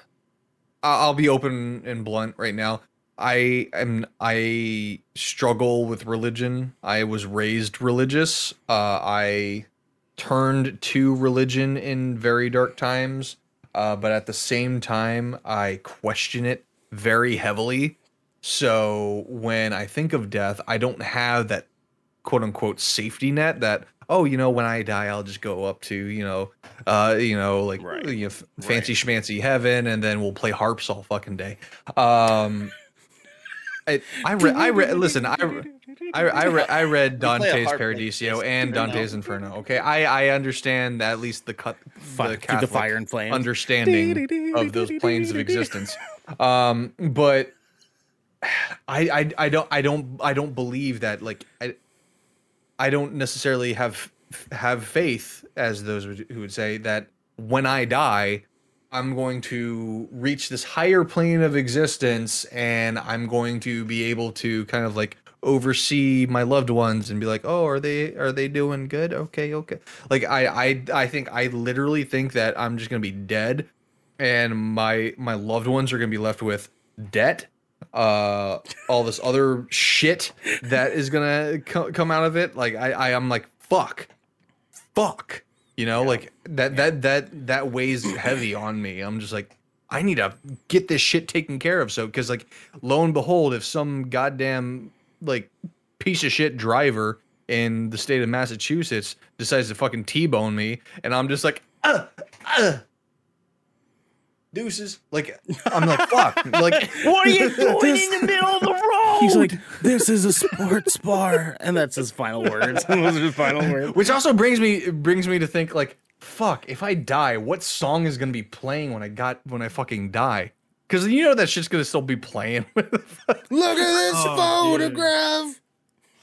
I'll be open and blunt right now. I am I struggle with religion. I was raised religious. Uh I turned to religion in very dark times uh, but at the same time, I question it very heavily. So when I think of death, I don't have that quote unquote safety net that oh you know when I die I'll just go up to you know uh you know like Right. you know, f- fancy schmancy heaven and then we'll play harps all fucking day. Um, I I read I read listen I. I I, re- I read Dante's Paradiso and Dante's Inferno. Okay, I I understand at least the cut the keep the fire and flame. understanding of those planes of existence. Um, but I, I I don't I don't I don't believe that like I I don't necessarily have have faith as those who would say that when I die I'm going to reach this higher plane of existence and I'm going to be able to kind of like oversee my loved ones and be like, "Oh, are they are they doing good? Okay, okay." Like I I I think I literally think that I'm just going to be dead and my my loved ones are going to be left with debt uh all this other shit that is gonna co- come out of it like i i am like fuck fuck you know like that that that that weighs heavy on me. I'm just like i need to get this shit taken care of. So because like lo and behold if some goddamn like piece of shit driver in the state of massachusetts decides to fucking t-bone me and i'm just like uh, uh, deuces. Like I'm like, fuck. Like What are you doing in the middle of the road? He's like, "This is a sports bar," and that's his final words. Those are his final words. Which also brings me brings me to think like, fuck, if I die, what song is gonna be playing when I got when I fucking die? Because you know that shit's gonna still be playing. Look at this Oh, photograph. Every time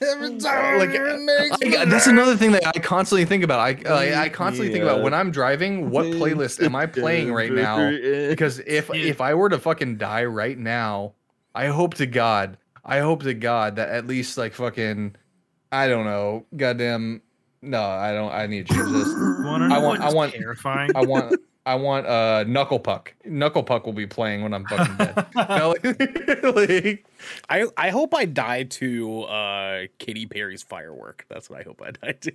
Mm. like it uh, makes I- uh, that's another thing that I constantly think about. I like, I constantly think about when I'm driving. What playlist am I playing right now? Because if Yeah. if I were to fucking die right now, I hope to God, I hope to God that at least like fucking, I don't know, goddamn. No, I don't. I need to change this. Wanna I want- I want- terrifying. I want I want uh knuckle puck. Knuckle puck will be playing when I'm fucking dead. Like- like- I, I hope I die to uh, Katy Perry's firework. That's what I hope I die to.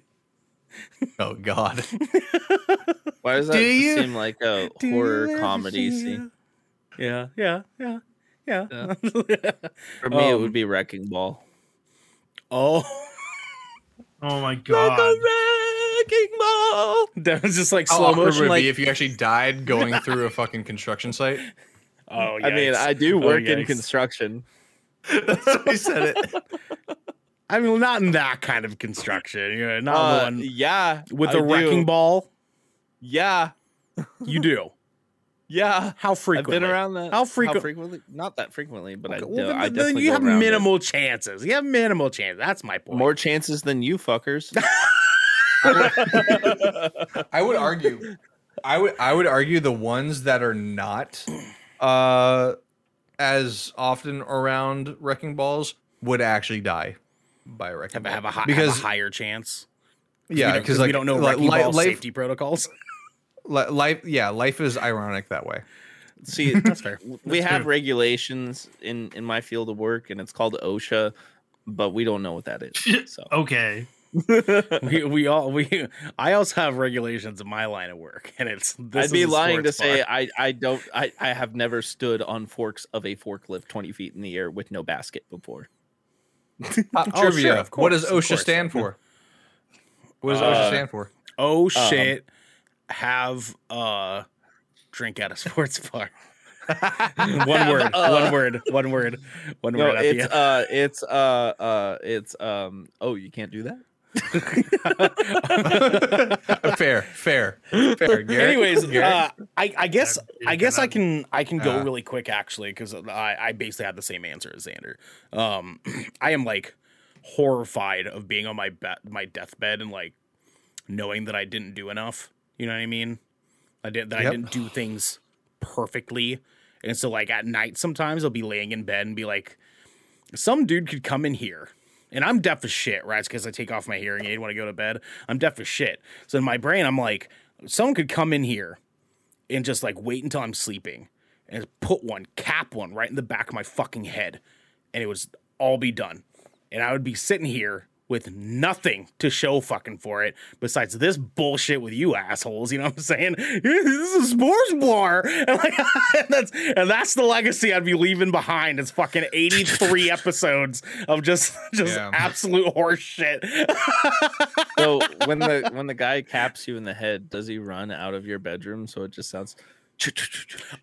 oh God. Why does that Do you- seem like a horror comedy scene? Yeah, yeah, yeah, yeah. For me, it Um, would be Wrecking Ball. oh, oh my god. wrecking ball. that was just like How slow awkward would motion. Like, be if you actually died going through a fucking construction site? oh, I mean. I do Oh, work in construction. That's why I said it. I mean, not in that kind of construction. You know, not Uh, one yeah, with I a do. wrecking ball. Yeah, You do. yeah. How I've frequently? been around that. How frequent- frequently? Not that frequently, but I, Okay, do, well, then- I then you have around it. minimal chances. You have minimal chances. That's my point. More chances than you fuckers. I would argue. I would I would argue the ones that are not uh as often around wrecking balls would actually die by a wrecking have, a- have, a, ball. hi- have because a higher chance. yeah because because like we don't know like, wrecking li- ball life safety protocols. life yeah life is ironic that way. See, That's fair. we That's have true. regulations in in my field of work, and it's called OSHA, but we don't know what that is. So Okay. we, we all we I also have regulations in my line of work, and it's. This I'd be is a lying to sports say. I I don't I I have never stood on forks of a forklift twenty feet in the air with no basket before. Pop Oh, trivia. sure, of course, what does OSHA course. stand for? What does Uh, OSHA stand for? Oh Um, shit! have uh drink at a sports bar. one word. uh, one word. One word. One No, word. At the it's end. uh it's uh uh it's um oh you can't do that. fair, fair, fair. Garrick? Anyways, Garrick? uh, I, I guess I guess I can I can go Uh. really quick actually because I, I basically had the same answer as Xander. Um, I am like horrified of being on my be- my deathbed and like knowing that I didn't do enough. You know what I mean? I did that I didn't do things perfectly, and so like at night sometimes I'll be laying in bed and be like, some dude could come in here. And I'm deaf as shit, right? Because I take off my hearing aid when I go to bed. I'm deaf as shit. So in my brain, I'm like, someone could come in here and just like wait until I'm sleeping and put one, cap one right in the back of my fucking head, and it was all be done. And I would be sitting here with nothing to show fucking for it besides this bullshit with you assholes. You know what I'm saying? This is a sports bar, and like and that's and that's the legacy I'd be leaving behind. It's fucking 83 episodes of just just Yeah. absolute horse shit. So when the when the guy caps you in the head, does he run out of your bedroom? So it just sounds.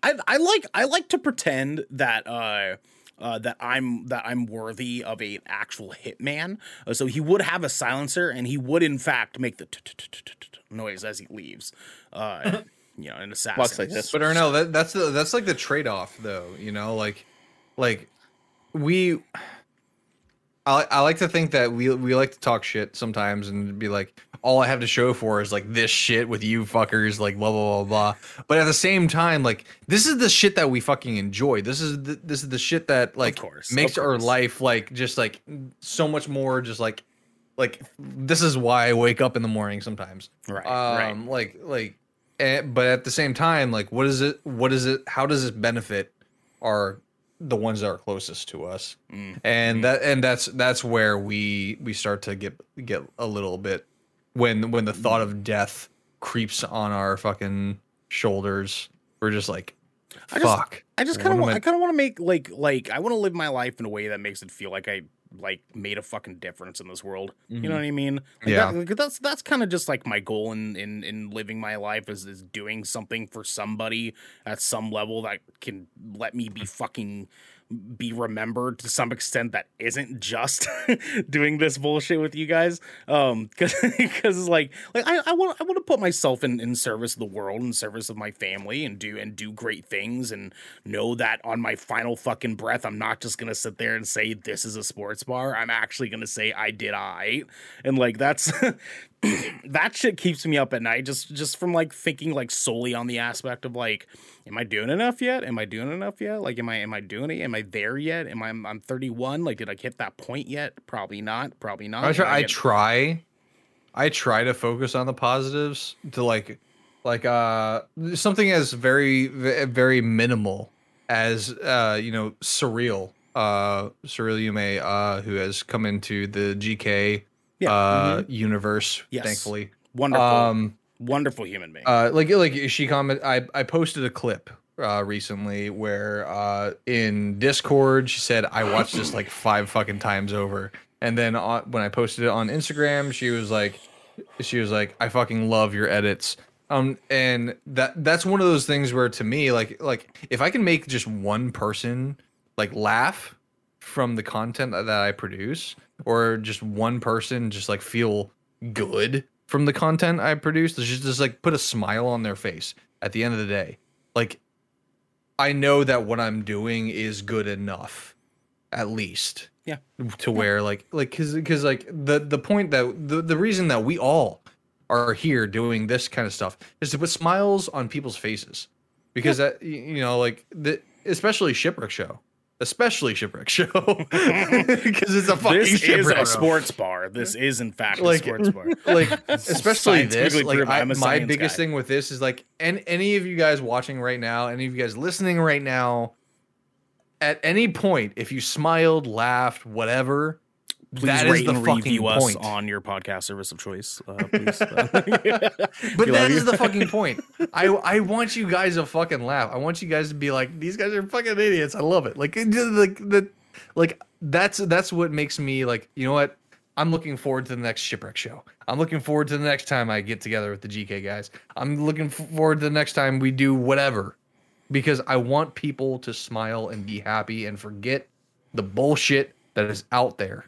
I, I like I like to pretend that uh, uh, that I'm that I'm worthy of a actual hitman. Uh, so he would have a silencer, and he would in fact make the noise as he leaves. Uh, you know, an assassin. Walks like this. But Ernell, that, that's the that's like the trade off, though. You know, like like we. I, I like to think that we we like to talk shit sometimes and be like, all I have to show for is like this shit with you fuckers, like blah blah blah blah. But at the same time, like this is the shit that we fucking enjoy. This is the, this is the shit that like course, makes our life like just like so much more just like like this is why I wake up in the morning sometimes Right, um right. like like eh, but at the same time like what is it what is it how does this benefit our the ones that are closest to us Mm. and that and that's that's where we we start to get get a little bit when when the thought of death creeps on our fucking shoulders we're just like I just- fuck I just kind of want, I- kind of want to make like like I want to live my life in a way that makes it feel like I like made a fucking difference in this world. You Mhm. know what I mean? Like, Yeah. that- that's that's kind of just like my goal in in in living my life is is doing something for somebody at some level that can let me be fucking be remembered to some extent that isn't just doing this bullshit with you guys. Um because because like like i i want i want to put myself in in service of the world in service of my family and do and do great things and know that on my final fucking breath i'm not just gonna sit there and say this is a sports bar. I'm actually gonna say i did i. And like that's that shit keeps me up at night just just from like thinking like solely on the aspect of like am i doing enough yet? Am i doing enough yet? Like am i am i doing it? Am i there yet? Am i i'm, I'm 31 like did i hit that point yet? Probably not. Probably not. I try, I get- try, I try to focus on the positives to like, like uh, something as very, very minimal as uh, you know, surreal. Uh, surreal Yume, uh, who has come into the GK Yeah, uh universe, Yes. thankfully. wonderful Um, wonderful human being uh, like like she comment, I I posted a clip uh recently where uh in Discord she said I watched this like five fucking times over, and then on, when I posted it on Instagram, she was like, she was like, I fucking love your edits. Um, and that that's one of those things where to me, like like if I can make just one person like laugh from the content that I produce, or just one person just like feel good from the content I produce, just just like put a smile on their face at the end of the day. Like I know that what I'm doing is good enough, at least. Yeah. To where like like because because like the the point that the the reason that we all are here doing this kind of stuff is to put smiles on people's faces because that you know like the especially shipwreck show especially shipwreck show because it's a fucking this is a sports bar this is in fact Like- a sports bar like especially this like. I, my biggest guy. thing with this is like and any of you guys watching right now any of you guys listening right now at any point if you smiled laughed whatever please that is rate the and fucking review point. us on your podcast service of choice uh, please but We that love is the fucking point. I i want you guys to fucking laugh. I want you guys to be like these guys are fucking idiots. I love it. Like it just, like the like that's that's what makes me like you know what? I'm looking forward to the next shipwreck show. I'm looking forward to the next time i get together with the gk guys. I'm looking forward to the next time we do whatever because i want people to smile and be happy and forget the bullshit that is out there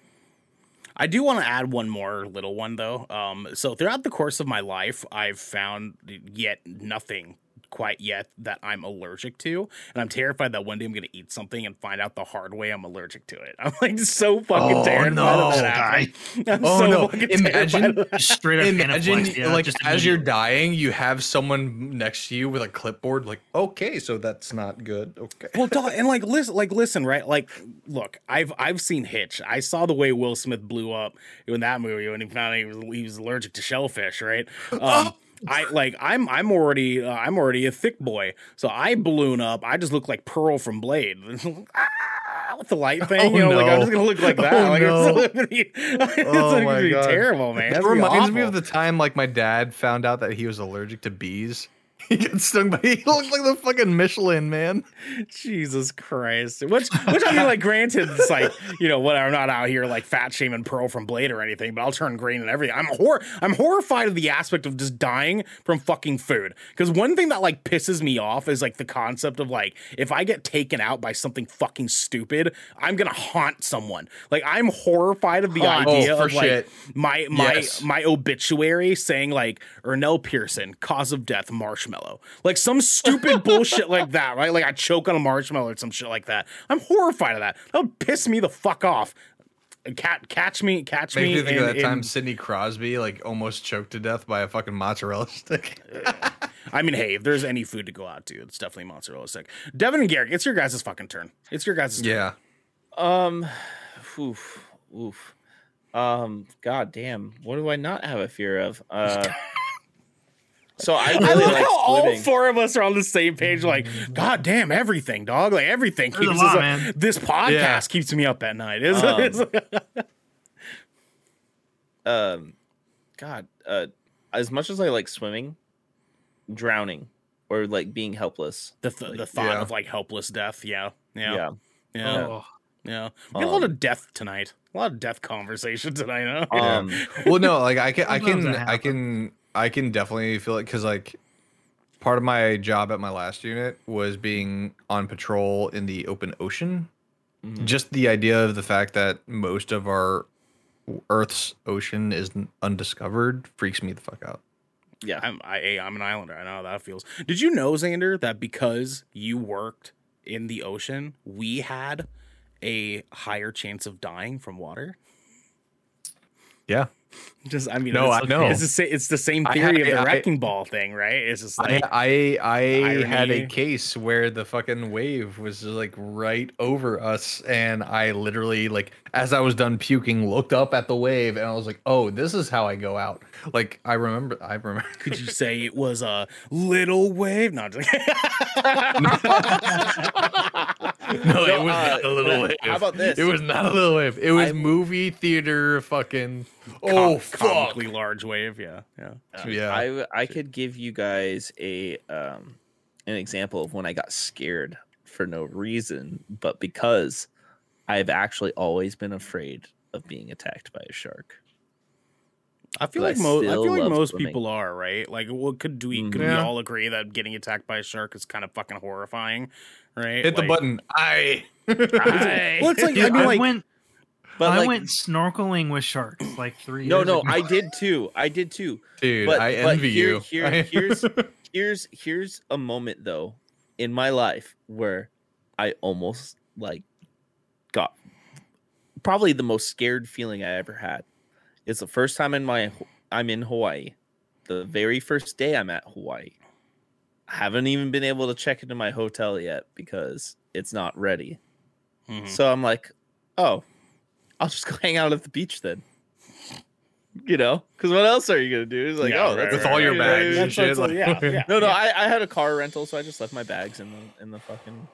I do want to add one more little one though. Um, so throughout the course of my life, I've found yet nothing quite yet that I'm allergic to, and I'm terrified that one day I'm going to eat something and find out the hard way I'm allergic to it. I'm like so fucking Oh, terrified no. of that happening. I'm Oh, so no. Imagine- terrified of that. Just straight up Imagine anaphylexia, like just as you're dying, you have someone next to you with a clipboard. Like, okay, so that's not good. Okay. well, dog, and like listen, like listen, right? Like, look, I've I've seen Hitch. I saw the way Will Smith blew up in that movie when he found out he was, he was allergic to shellfish, right? Um, I like I'm I'm already uh, I'm already a thick boy, so I balloon up. I just look like Pearl from Blade. Ah, With the light thing, Oh, you know, like I'm just gonna look like that. Oh, like no. it's gonna be, it's Oh, gonna be God. terrible, man. Gonna reminds me of the time like my dad found out that he was allergic to bees. He got stung by he looked like the fucking Michelin man. Jesus Christ. Which, which I mean, like, granted, it's like, you know, what I'm not out here like fat shaming Pearl from Blade or anything, but I'll turn green and everything. I'm hor- I'm horrified of the aspect of just dying from fucking food. Because one thing that like pisses me off is like the concept of like, if I get taken out by something fucking stupid, I'm gonna haunt someone. Like, I'm horrified of the idea Oh, for of like shit. my my Yes. my obituary saying like Ernell Pearson, cause of death, marshmallow. Like some stupid bullshit like that, right? Like I choke on a marshmallow or some shit like that. I'm horrified of that. That would piss me the fuck off. Cat, catch me, catch Makes me. me think in- of that in- time Sidney Crosby like almost choked to death by a fucking mozzarella stick. I mean, hey, if there's any food to go out to, it's definitely mozzarella stick. Devin and Garrick, it's your guys' fucking turn. It's your guys' turn. yeah. Um, oof, oof. Um, god damn, what do I not have a fear of? Uh, so I really I love like how all four of us are on the same page. Like, God damn, everything, dog. Like everything There's keeps lot, us man. This podcast Yeah. keeps me up at night. It's, Um, it's- um, God, uh, as much as I like swimming, drowning, or like being helpless. the th- Like, the thought yeah. of like helpless death. Yeah, yeah, Yeah. yeah. Oh, Yeah, we got a lot Um, of death tonight. A lot of death conversation tonight. Huh? Um, well no like i can i can i can i can definitely feel it because like part of my job at my last unit was being on patrol in the open ocean mhm. just the idea of the fact that most of our earth's ocean is undiscovered freaks me the fuck out yeah. I'm I, I'm an islander. I know how that feels. Did you know, Xander, that because you worked in the ocean, we had a higher chance of dying from water? yeah Just, I mean, No, it's, I know. It's the, sa- it's the same I theory of the I- wrecking ball thing, right? It's just I, like, I I had a case where the fucking wave was just, like right over us, and I literally like as I was done puking, looked up at the wave, and I was like, "Oh, this is how I go out." Like I remember, I remember. could you say it was a little wave? Not just No, it was uh, not a little wave. how about this? It was not a little wave. It was I'm- movie theater fucking. Com- Oh fuck! comically large wave. Yeah, yeah. Um, Yeah. I I could give you guys a um an example of when I got scared for no reason, but because I've actually always been afraid of being attacked by a shark. I feel But I like most. I feel like most people are right. Like, what could we? Could Mhm. we all agree that getting attacked by a shark is kind of fucking horrifying? Right? Hit the button. I. Aye. Well, it's like Dude, I mean, I like went But I like went snorkeling with sharks like three no years no ago. I did too. I did too. Dude, But- I but envy here- you. here- I- here's- Here's here's a moment though in my life where I almost like got probably the most scared feeling I ever had. It's the first time in my I'm in Hawaii. The very first day I'm at Hawaii. I haven't even been able to check into my hotel yet because it's not ready. Mhm. So I'm like, oh, I'll just go hang out at the beach then. You know, because what else are you gonna do? It's like, Yeah, oh, right, that's With all your you know, bags and shit. that's- like- yeah, yeah. No, no, I, I had a car rental, so I just left my bags in the in the fucking,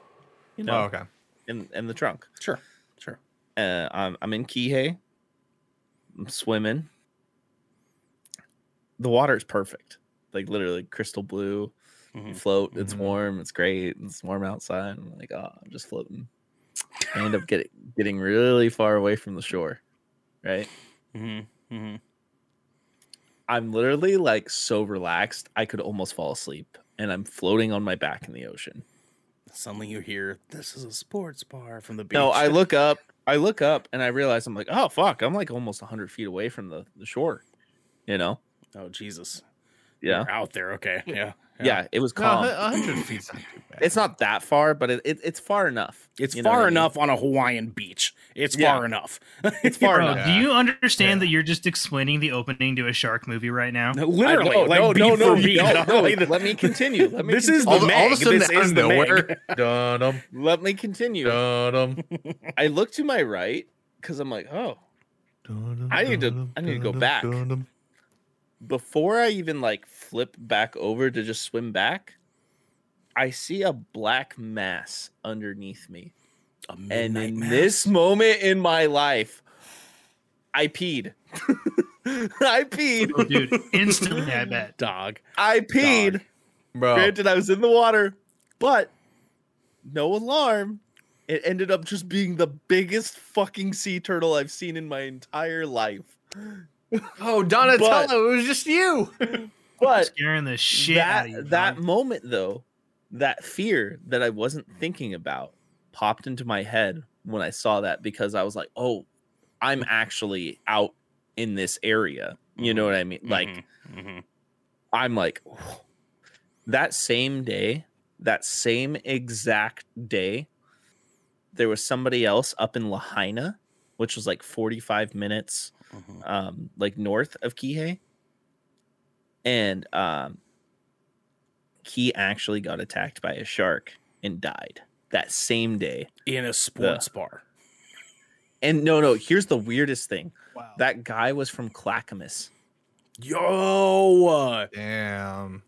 you know, Oh, okay. in in the trunk. Sure, sure. Uh, I'm I'm in Kihei. I'm swimming. The water is perfect, like literally crystal blue. You Mhm. float. It's Mhm. warm. It's great. It's warm outside. I'm like, oh, I'm just floating. I end up getting getting really far away from the shore, right? Mm-hmm. Mm-hmm. I'm literally like so relaxed, I could almost fall asleep, and I'm floating on my back in the ocean. Suddenly you hear this is a sports bar from the beach. No, I look up, I look up, and I realize I'm like, oh fuck, I'm like almost 100 feet away from the the shore. You know? Oh Jesus. Yeah, You're out there. Okay. Yeah. Yeah. It was No, calm. a hundred feet's not too bad. it's not that far, but it, it it's far enough. It's You know what far I mean? enough on a Hawaiian beach. It's Yeah. far enough. It's far Bro, enough. do you understand Yeah. that you're just explaining the opening to a shark movie right now? Literally, I know, like no, beat no, no, for beat. no, no, Like, Let me continue. Let me This is continue. all, the all of a Meg. sudden, This out of is the nowhere, dun-dum, let me continue. dun-dum, I look to my right because I'm like, oh, dun-dum, I need to- I need to go back. before I even like flip back over to just swim back, I see a black mass underneath me. A And in mass. this moment in my life, I peed. I peed. Oh, dude, instantly, I bet. dog. I peed. Bro, Granted, I was in the water, but no alarm. It ended up just being the biggest fucking sea turtle I've seen in my entire life. oh Donatello, But- it was just you. But Scaring the shit that out of you. that dog. moment though that fear that i wasn't thinking about popped into my head when i saw that because i was like oh i'm actually out in this area you know what i mean like Mhm, mhm. i'm like that same day that same exact day there was somebody else up in lahaina which was like 45 minutes Mhm. um like north of Kihei. And um he actually got attacked by a shark and died that same day. in a sports bar. And no, no, here's the weirdest thing. Wow. That guy was from Clackamas. Yo, Damn.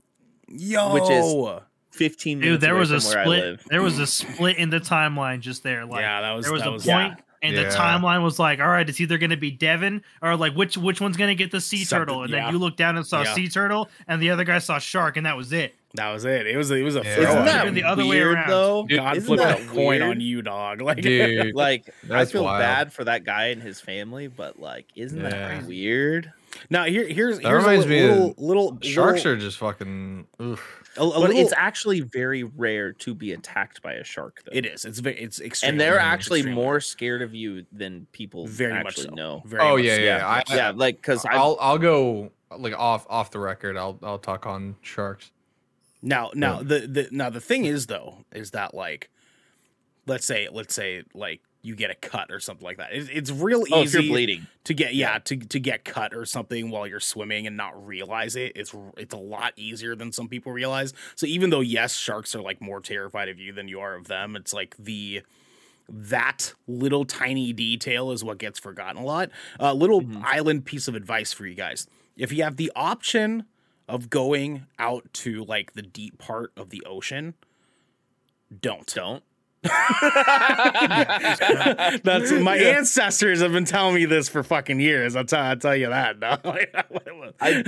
yo, Which is- 15 minutes Dude, there away was a from where split. There was a split in the timeline just there. Like yeah, that was there was that a was, point, and the timeline was like, all right, it's either going to be Devin or like which which one's going to get the sea Something- turtle, and yeah. then you look down and saw Yeah. sea turtle, and the other guy saw shark, and that was it. That was it. It was it was a Yeah. throw Isn't that Been the other way around. though? Dude, God flipped that a coin on you, dog. Like, Dude, Like I feel wild. bad for that guy and his family, but like, isn't Yeah. that weird? now here here's That here's a reminds li- me little little sharks little, are just fucking. Oof. A, a but little, it's actually very rare to be attacked by a shark, though. it is. It's very it's extreme. and they're actually more scared of you than people very much actually so. know. Very Oh much yeah, so. yeah. I, yeah, like because I I'll I'll go like off off the record. I'll I'll talk on sharks. Now, now the, the now the thing is though is that like, let's say let's say like you get a cut or something like that. It's, it's real oh, easy bleeding, to get yeah to to get cut or something while you're swimming and not realize it. It's it's a lot easier than some people realize. So even though yes, sharks are like more terrified of you than you are of them, it's like the that little tiny detail is what gets forgotten a lot. A little Mhm. island piece of advice for you guys. If you have the option of going out to like the deep part of the ocean, don't. don't. That's my ancestors have been telling me this for fucking years. I'll tell, I'll tell you that. No. I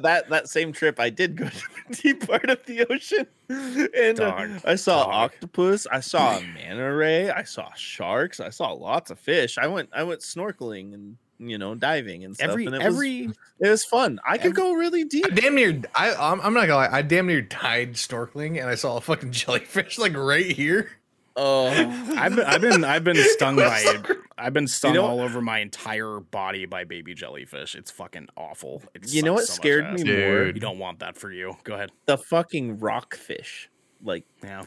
that that same trip I did go to the deep part of the ocean, and uh, I saw dog. octopus, I saw a manta ray, I saw sharks, I saw lots of fish. I went I went snorkeling and you know diving and stuff. every and it every was, it was fun. I could go really deep. I damn near. I I'm, I'm not gonna lie. I damn near died snorkeling, and I saw a fucking jellyfish like right here. Oh, I've been I've been I've been stung by it. I've been stung know- all over my entire body by baby jellyfish. It's fucking awful. It You know what so scared ass. me more? You don't want that for you. Go ahead. the fucking rockfish. Like Yeah.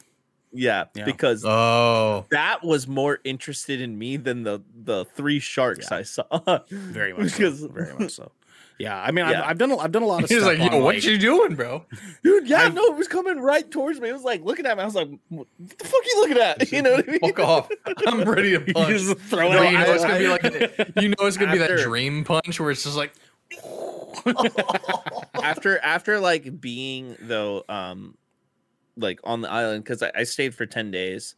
yeah, Yeah. because Oh, that was more interested in me than the the three sharks Yeah. I saw. Very much Because- so. Very much so. Yeah, I mean, Yeah. I've, I've done a, I've done a lot of stuff. he was like, "Yo, on, what like- you doing, bro?" Dude, yeah, I've- no, it was coming right towards me. It was like looking at me. I was like, "What the fuck are you looking at?" You know what I mean? Fuck off! I'm ready to You punch. just throw it No, at you know you. it's gonna be like you know it's gonna be that dream punch where it's just like after after like being though, um, like on the island because I, I stayed for ten days,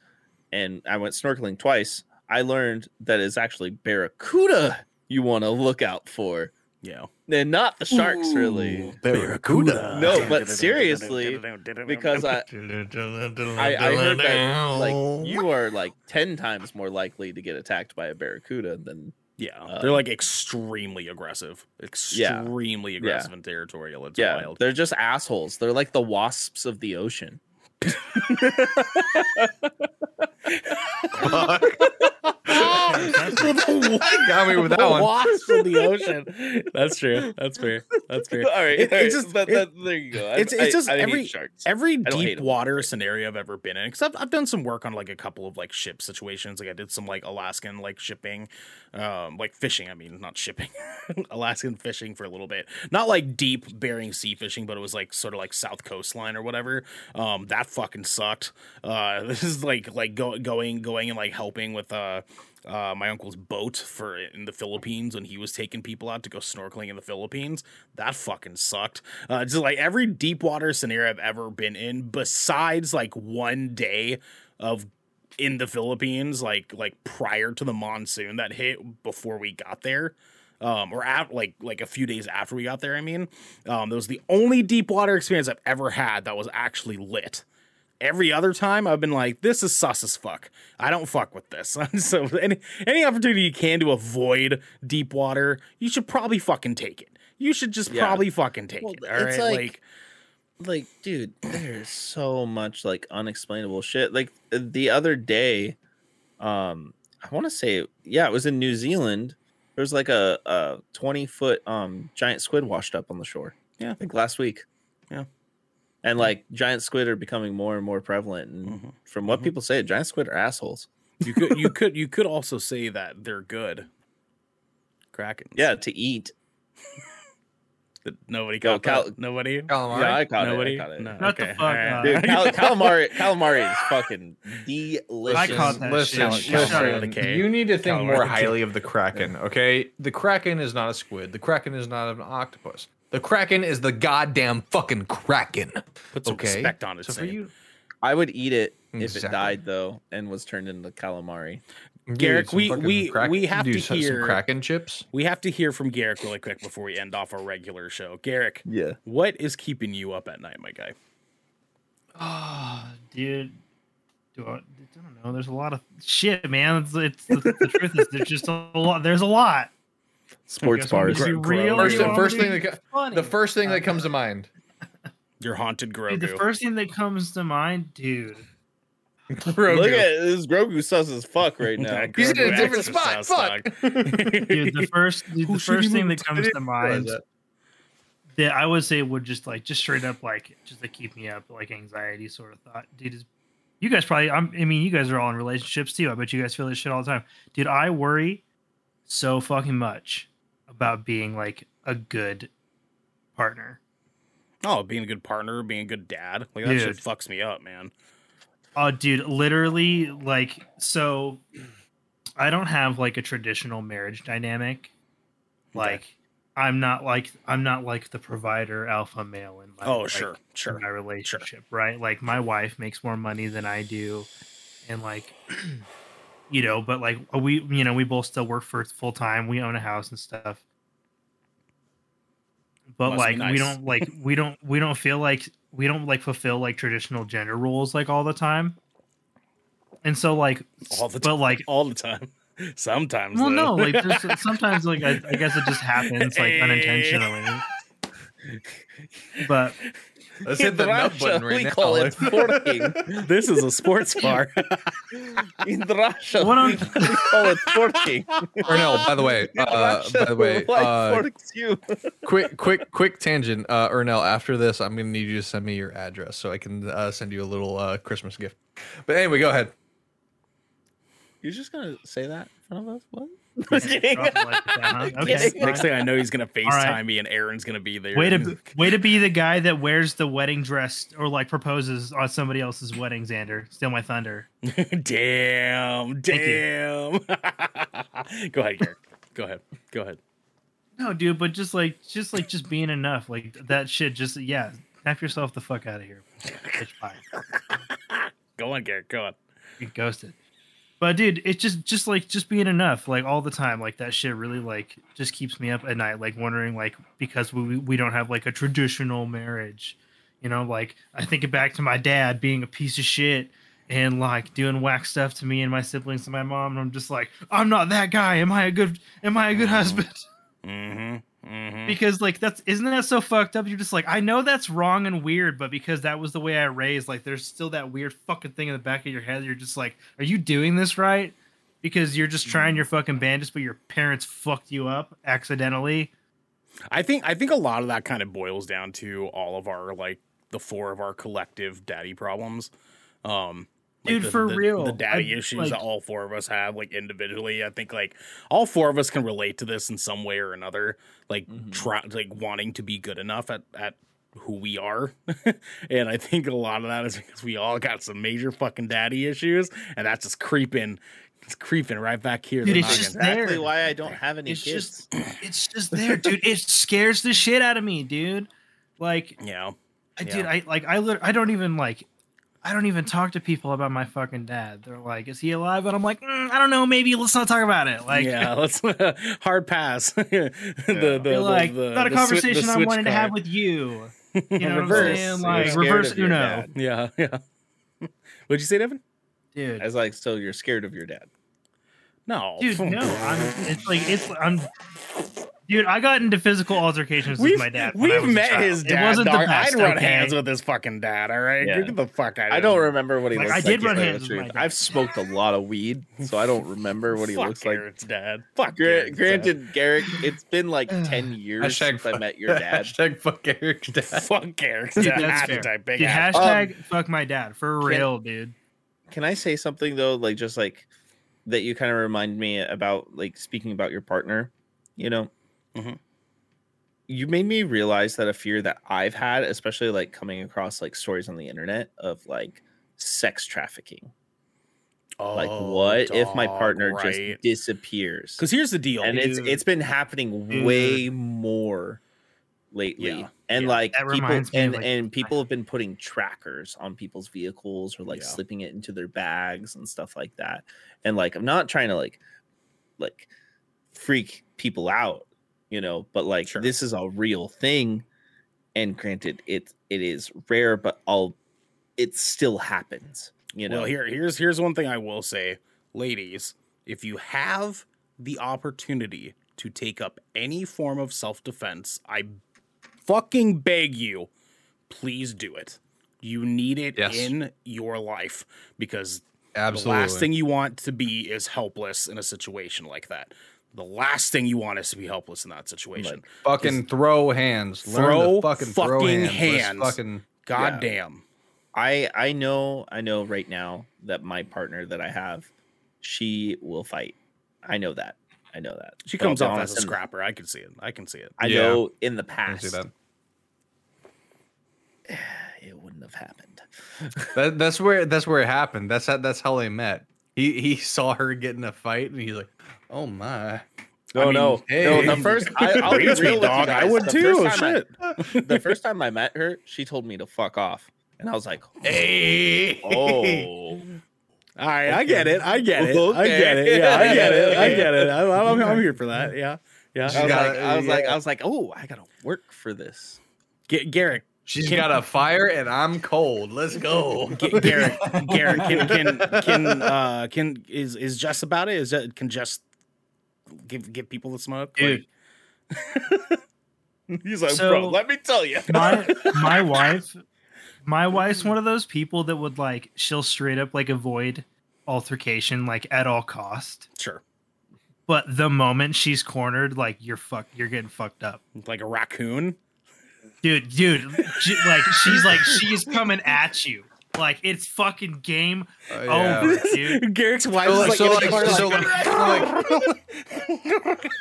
and I went snorkeling twice. I learned that it's actually barracuda you want to look out for, Yeah. and not the sharks, really. barracuda. No, but seriously, because I, I, I heard that like you are like ten times more likely to get attacked by a barracuda than Yeah, Uh, they're like extremely aggressive, extremely aggressive and territorial. It's yeah. wild. They're just assholes. They're like the wasps of the ocean. got me with that one. Wasps of the ocean. That's true. That's fair. That's fair. all right, It- all right, it's just- that- it- that- there you go. I- it's- it's just I hate every- sharks. Every don't hate deep 'em. water scenario I've ever been in, because I've, I've done some work on like a couple of like ship situations. Like I did some like Alaskan like shipping, um, like fishing. I mean, not shipping, Alaskan fishing for a little bit. Not like deep Bering Sea fishing, but it was like sort of like South coastline or whatever. Um, that fucking sucked. Uh, this is like like go, going going and like helping with uh uh, my uncle's boat for in the Philippines when he was taking people out to go snorkeling in the Philippines. That fucking sucked. Uh, just like every deep water scenario I've ever been in, besides like one day of in the Philippines, like like prior to the monsoon that hit before we got there. Um, or at, like like a few days after we got there. I mean, um, that was the only deep water experience I've ever had that was actually lit every other time I've been like, this is sus as fuck. I don't fuck with this. so any any opportunity you can to avoid deep water, you should probably fucking take it. You should just Yeah. probably fucking take Well, it. All right, like- like, like dude there's so much like unexplainable shit like the other day um i want to say yeah it was in new zealand there's like a, a 20 foot um giant squid washed up on the shore Yeah. like last week Yeah. And like giant squid are becoming more and more prevalent and Mhm. from what Mhm. people say giant squid are assholes you could you could you could also say that they're good. Kraken. yeah to eat Nobody Yo, Cal- that. Nobody. Calamari. yeah i caught Nobody. it i caught it No. Shut the okay. fuck all right. Dude, cal- calamari calamari is fucking delicious I caught that listen, shit. listen, Shut You need to think Calamari more with a K. highly of the kraken. Okay, the kraken is not a squid. The kraken is not an octopus. The kraken is the goddamn fucking kraken. Put some Okay, respect on it. So for you, I would eat it if it died though and was turned into calamari. Garrick, some we- fucking we- we have dude, to hear- some kraken chips. We have to hear from Garrick really quick before we end off our regular show. Garrick, Yeah. what is keeping you up at night, my guy? Oh, dude. Do I, I don't know. There's a lot of shit, man. It's, it's the, the truth is there's just a lot. There's a lot. Sports guys bars. to real First, you want me first thing that funny? the first thing that comes to mind. Your haunted Grogu. Dude, the first thing that comes to mind, dude. Look at this Grogu sus as fuck right now. Yeah, He's in a different spot, fuck. Dude, the first dude, the first thing that I comes to mind that. that I would say would just like just straight up like just to keep me up like anxiety sort of thought, dude. Is you guys probably I'm, I mean you guys are all in relationships too. I bet you guys feel this shit all the time, dude. I worry so fucking much about being like a good partner. oh, being a good partner, being a good dad. Like that shit fucks me up, man. Oh, dude, literally, like, so I don't have like a traditional marriage dynamic. Like, I'm not like I'm not like the provider alpha male in my Oh, like, sure, sure. my relationship, right? Like, my wife makes more money than I do, and like, you know, but like uh, we, you know, we both still work for full time. We own a house and stuff. But Must like we don't like we don't we don't feel like we don't like fulfill like traditional gender roles like all the time. And so like All the but time. like all the time. Sometimes. well though. no like there's, sometimes like I, I guess it just happens like Hey. unintentionally. But Let's hit the nut button right we now. call it forking. this is a sports bar. In Russia, What we, we call it forking. Or no, by the way, uh, Russia, by the way, uh, you. quick, quick, quick tangent. Uh, Ernell, after this, I'm gonna need you to send me your address so I can uh, send you a little uh, Christmas gift. But anyway, go ahead. You're just gonna say that in front of us? What? drop like that, huh? Okay, next, thing I know, he's gonna FaceTime right. me, and Aaron's gonna be there. way to way to be the guy that wears the wedding dress or like proposes on somebody else's wedding, Xander. Steal my thunder. damn, Thank damn. Go ahead, Garrick. Go ahead. Go ahead. No, dude, but just like just like just being enough. Like that shit just yeah, knock yourself the fuck out of here. Bitch pie. Go on, Garrick. Go on. Get ghosted. But dude, it's just just like just being enough, like all the time. Like that shit really like just keeps me up at night, like wondering like because we we don't have like a traditional marriage. You know, like I think back to my dad being a piece of shit and like doing whack stuff to me and my siblings and my mom, and I'm just like, I'm not that guy. Am I a good am I a good husband? Mm-hmm. Mm-hmm. because like that's isn't that so fucked up? You're just like i know that's wrong and weird but because that was the way i raised like there's still that weird fucking thing in the back of your head. You're just like are you doing this right? Because you're just trying your fucking bandits but your parents fucked you up accidentally. I think I think a lot of that kind of boils down to all of our like the four of our collective daddy problems. Um like Dude, the, for the- real. the daddy I- issues like- that all four of us have, like individually. I think like all four of us can relate to this in some way or another. Like Mhm. try like wanting to be good enough at at who we are, and I think a lot of that is because we all got some major fucking daddy issues, and that's just creeping, it's creeping right back here. Dude, it's just Exactly there. why I don't have any It's kids. just it's just there dude it scares the shit out of me dude like yeah. I Yeah. did. I like. I. Lit- I don't even like. I don't even talk to people about my fucking dad. They're like, "Is he alive?" And I'm like, mm, "I don't know. Maybe let's not talk about it." Like, yeah, let's hard pass. the, the, Be like, the, not a the the conversation I switch wanted to have with you. You know what I'm Reverse. saying? Like reverse Uno, dad. Yeah, yeah. What'd you say, Devin? dude. I was like, so you're scared of your dad. No, Dude, no. I'm. It's like it's. I'm. Dude, I got into physical altercations We've, with my dad. we've met child. his It dad. wasn't the best, I'd run okay? hands with his fucking dad. All right, Yeah. get the fuck out. I don't here. remember what he looks Like, looks I like. did to run tell you hands the with truth. my dad. I've smoked a lot of weed, so I don't remember what he Fuck looks like. Garrick's dad. Fuck. Gra- Garrick's dad. granted, Garrick, it's been like ten years Hashtag since I met your dad. Hashtag fuck Eric's dad. Fuck Garrick's dad. that's Had fair. type big Dude, ass. hashtag um, fuck my dad for real, dude. Can I say something though, like just like that you kind of remind me about like speaking about your partner, you know? Mhm. You made me realize that a fear that I've had, especially like coming across like stories on the internet of like sex trafficking. Oh, like what if my partner right. just disappears? Because here's the deal. and it's it's been happening Dude. way more lately Yeah, and yeah. like That people reminds me of, and, like, and people have been putting trackers on people's vehicles or like Yeah. slipping it into their bags and stuff like that and like i'm not trying to like like freak people out you know but like Sure. this is a real thing and granted it it is rare but i'll it still happens. You know, Well, here here's here's one thing I will say, ladies, if you have the opportunity to take up any form of self-defense, I fucking beg you, please do it. You need it Yes. in your life because Absolutely. the last thing you want to be is helpless in a situation like that. The last thing you want is to be helpless in that situation. fucking throw hands. Learn Throw to fucking throw fucking hands. Hands. Fucking God damn. I I know I know right now that my partner that I have, she will fight. I know that. I know that. She But comes off as a scrapper. I can see it. I can see it. I Yeah. know in the I past see that. it wouldn't have happened. That, that's where that's where it happened. That's how that's how they met. He he saw her get in a fight and he's like, "Oh my." No, oh, mean, no, hey. no. The first, I, I'll be Raise me, real with you dog. I would The too. first time I- the first time I met her, she told me to fuck off, and I was like, Hey. "Oh, All right, I get it. I get it. I get it. Yeah, I get it. I get it. I'm, I'm, I'm here for that. Yeah, yeah. I was got- like, I was like. I was like, oh, I gotta work for this." G- Garrick, She's Can- got a fire and I'm cold. Let's go. G- Garrick, Garrick, can can can uh can is is Jess about it? Is that can Jess give give people the smoke? Dude. Like- he's like, So- bro, let me tell you. my my wife my wife's one of those people that would like she'll straight up like avoid altercation like at all cost Sure, but the moment she's cornered like you're fuck you're getting fucked up like a raccoon. Dude dude she- like she's like she's coming at you like it's fucking game Uh, yeah. over dude Garrick's wife So, is so, like, like, so, like, so like,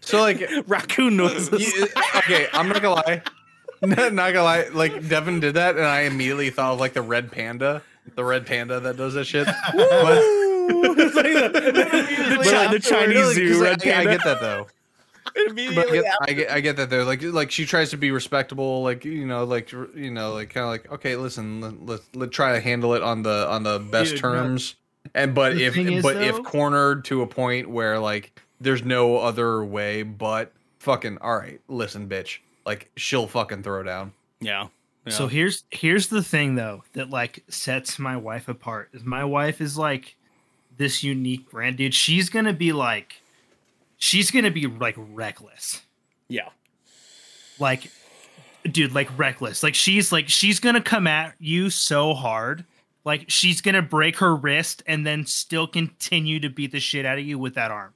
so like, raccoon noises. you- okay, I'm not gonna lie. not gonna lie, like Devin did that, and I immediately thought of like the red panda, the red panda that does that shit. But, It's like the, the, but, Chi- like, the Chinese zoo like, red I, panda. I get that though. But I Immediately, get, I get, I get that though. Like, like she tries to be respectable. Like, you know, like, you know, like kind of like, okay, listen, let, let, let try to handle it on the on the best Dude, no. terms. And but The if thing is, but though- if cornered to a point where like there's no other way but fucking all right, listen, bitch, like she'll fucking throw down. yeah. yeah. So here's here's the thing though that like sets my wife apart is my wife is like this unique brand, dude. She's gonna be like she's gonna be like reckless. yeah. Like dude, like reckless. Like she's like she's gonna come at you so hard. Like she's gonna break her wrist and then still continue to beat the shit out of you with that arm.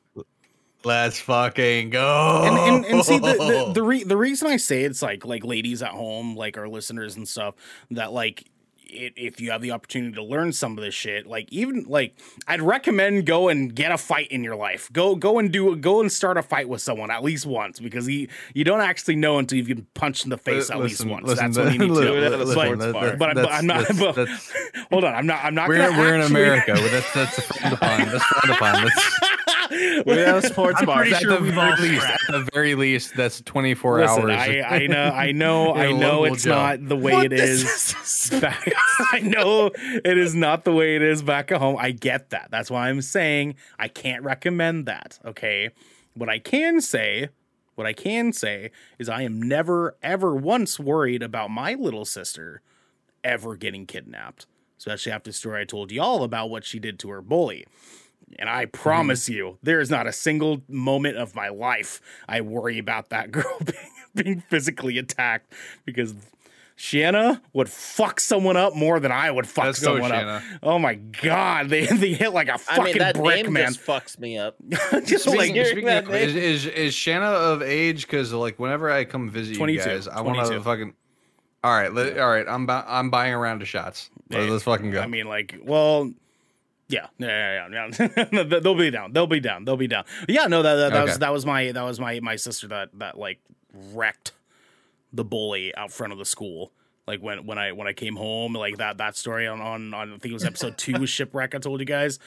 Let's fucking go. and, and, and see the the the, re- the reason I say it's like like ladies at home, like our listeners and stuff, that like it, if you have the opportunity to learn some of this shit, like even like I'd recommend go and get a fight in your life. Go go and do go and start a fight with someone at least once because he you don't actually know until you've been punched in the face at least once. That's what you need to listen, do. it at a listen, sports that- bar. that- But, I'm- but I'm not. that's- but- that's- hold on, I'm not. I'm not. we're gonna we're in America. That's that's frowned upon. That's frowned upon. That's, we're at a sports I'm bar. pretty at sure the very least, at the very least, that's 24 Listen, hours. I, I know, I know, In I a know it's jail. not the way it is. back, I know it is not the way it is back at home. I get that. That's why I'm saying I can't recommend that. Okay, what I can say, what I can say is I am never, ever once worried about my little sister ever getting kidnapped. Especially after the story I told y'all about what she did to her bully. And I mm-hmm. promise you, there is not a single moment of my life I worry about that girl being, being physically attacked because Shanna would fuck someone up more than I would fuck Let's someone Shanna. up. Oh my god, they they hit like a fucking I mean, that brick, name man. just fucks me up. Just Speaking- like you're- Speaking of, name- is, is is Shanna of age? Because like whenever I come visit 22, you guys, I want to fucking. All right, let, all right. I'm bu- I'm buying a round of shots. Let- Hey, Let's fucking go. I mean, like, well, yeah, yeah, yeah, yeah. They'll be down. They'll be down. They'll be down. Yeah, no, that that, that was that was my that was my my sister that that like wrecked the bully out front of the school. Like when when I when I came home, like that that story on on, on I think it was episode two shipwreck. I told you guys.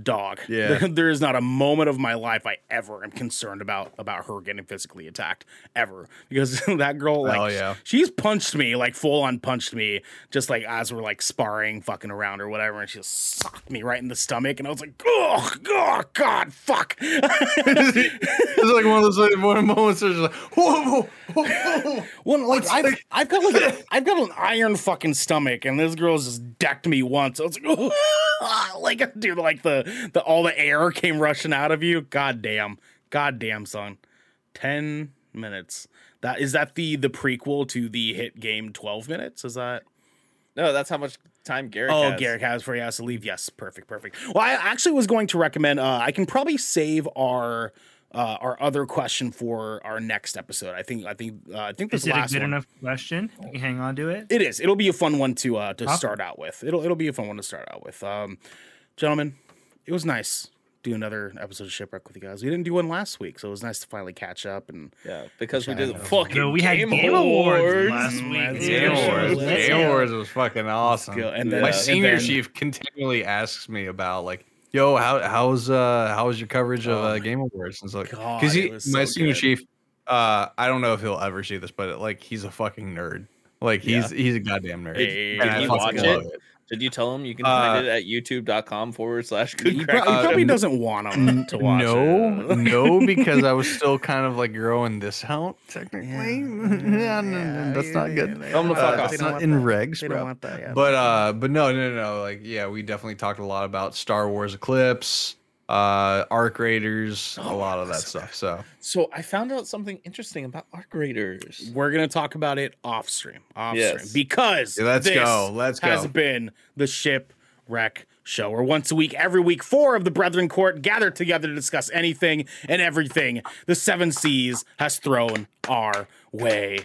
Dog. Yeah. There, is not a moment of my life I ever am concerned about about her getting physically attacked ever because that girl like Oh, yeah. she's punched me like full on punched me just like as we're like sparring fucking around or whatever and she just socked me right in the stomach and I was like oh, oh god fuck It's like one of those like, one moments where like, whoa, whoa, whoa. Well, like I've, I've got like a, I've got an iron fucking stomach, and this girl's just decked me once. I was like, like dude, like the the all the air came rushing out of you. God damn, god damn, son. Ten minutes. That is that the the prequel to the hit game. Twelve minutes. Is that? No, that's how much time Garrick. Oh, has. Garrick has for he has to leave. Yes, perfect, perfect. Well, I actually was going to recommend. Uh, I can probably save our. Uh, our other question for our next episode. I think. I think. Uh, I think this Is it a good one. enough question? You hang on to it. It is. It'll be a fun one to uh to Awesome. start out with. It'll it'll be a fun one to start out with. Um, gentlemen, it was nice do another episode of shipwreck with you guys. We didn't do one last week, so it was nice to finally catch up. And Yeah, because we did I the fucking No, we had Game, Game Awards Awards. last week. let's. Game go. Wars. Game go. Wars was fucking awesome. And then My and senior then- chief continually asks me about like, yo, how how's uh how was your coverage of Oh uh, Game Awards? And it's like, because he, was my so senior good. chief, uh, I don't know if he'll ever see this, but like he's a fucking nerd. Like he's he's a goddamn nerd. Hey, did I you fucking watch love it? Did you tell him you can Uh, find it at youtube.com forward slash good he, crack? pro- he Uh, probably n- doesn't want him to watch no, it. no, because I was still kind of like growing this out technically. Yeah, no, no, that's not good. Tell him to fuck Uh, off. That's not in regs, They bro. don't want that. Yeah. But uh, but no, no, no, no. Like, yeah, we definitely talked a lot about Star Wars Eclipse, uh, Arc Raiders, a lot of that stuff. So So I found out something interesting about Arc Raiders. we're gonna talk about it off stream, off Yes. stream, because Yeah, let's this go, let's has go. been the shipwreck show, where once a week, every week, four of the Brethren Court gather together to discuss anything and everything the Seven Seas has thrown our way.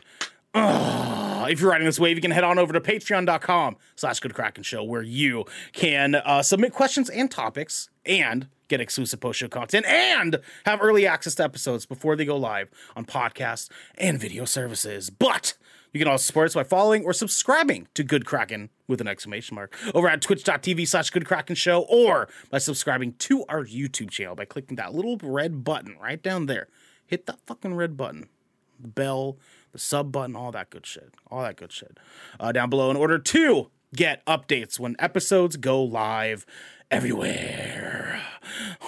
Ugh. if you're riding this wave, you can head on over to patreon.com slash good show where you can uh, submit questions and topics and get exclusive post-show content and have early access to episodes before they go live on podcasts and video services. But you can also support us by following or subscribing to Good Kraken with an exclamation mark over at twitch.tv slash Good Kraken Show or by subscribing to our YouTube channel by clicking that little red button right down there. Hit that fucking red button the bell, the sub button, all that good shit. All that good shit. Uh, down below in order to get updates when episodes go live everywhere.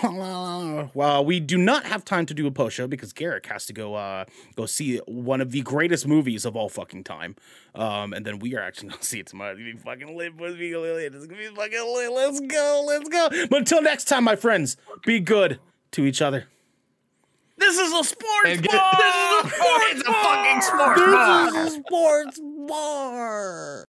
well, we do not have time to do a post show because Garrick has to go uh go see one of the greatest movies of all fucking time. Um, and then we are actually gonna see it tomorrow. It's gonna be fucking lit. It's gonna be lit. It's gonna be fucking lit. Let's go. Let's go. But until next time, my friends, be good to each other. This is a sports And get- bar! This is a- it's a fucking sports bar. This is a sports bar.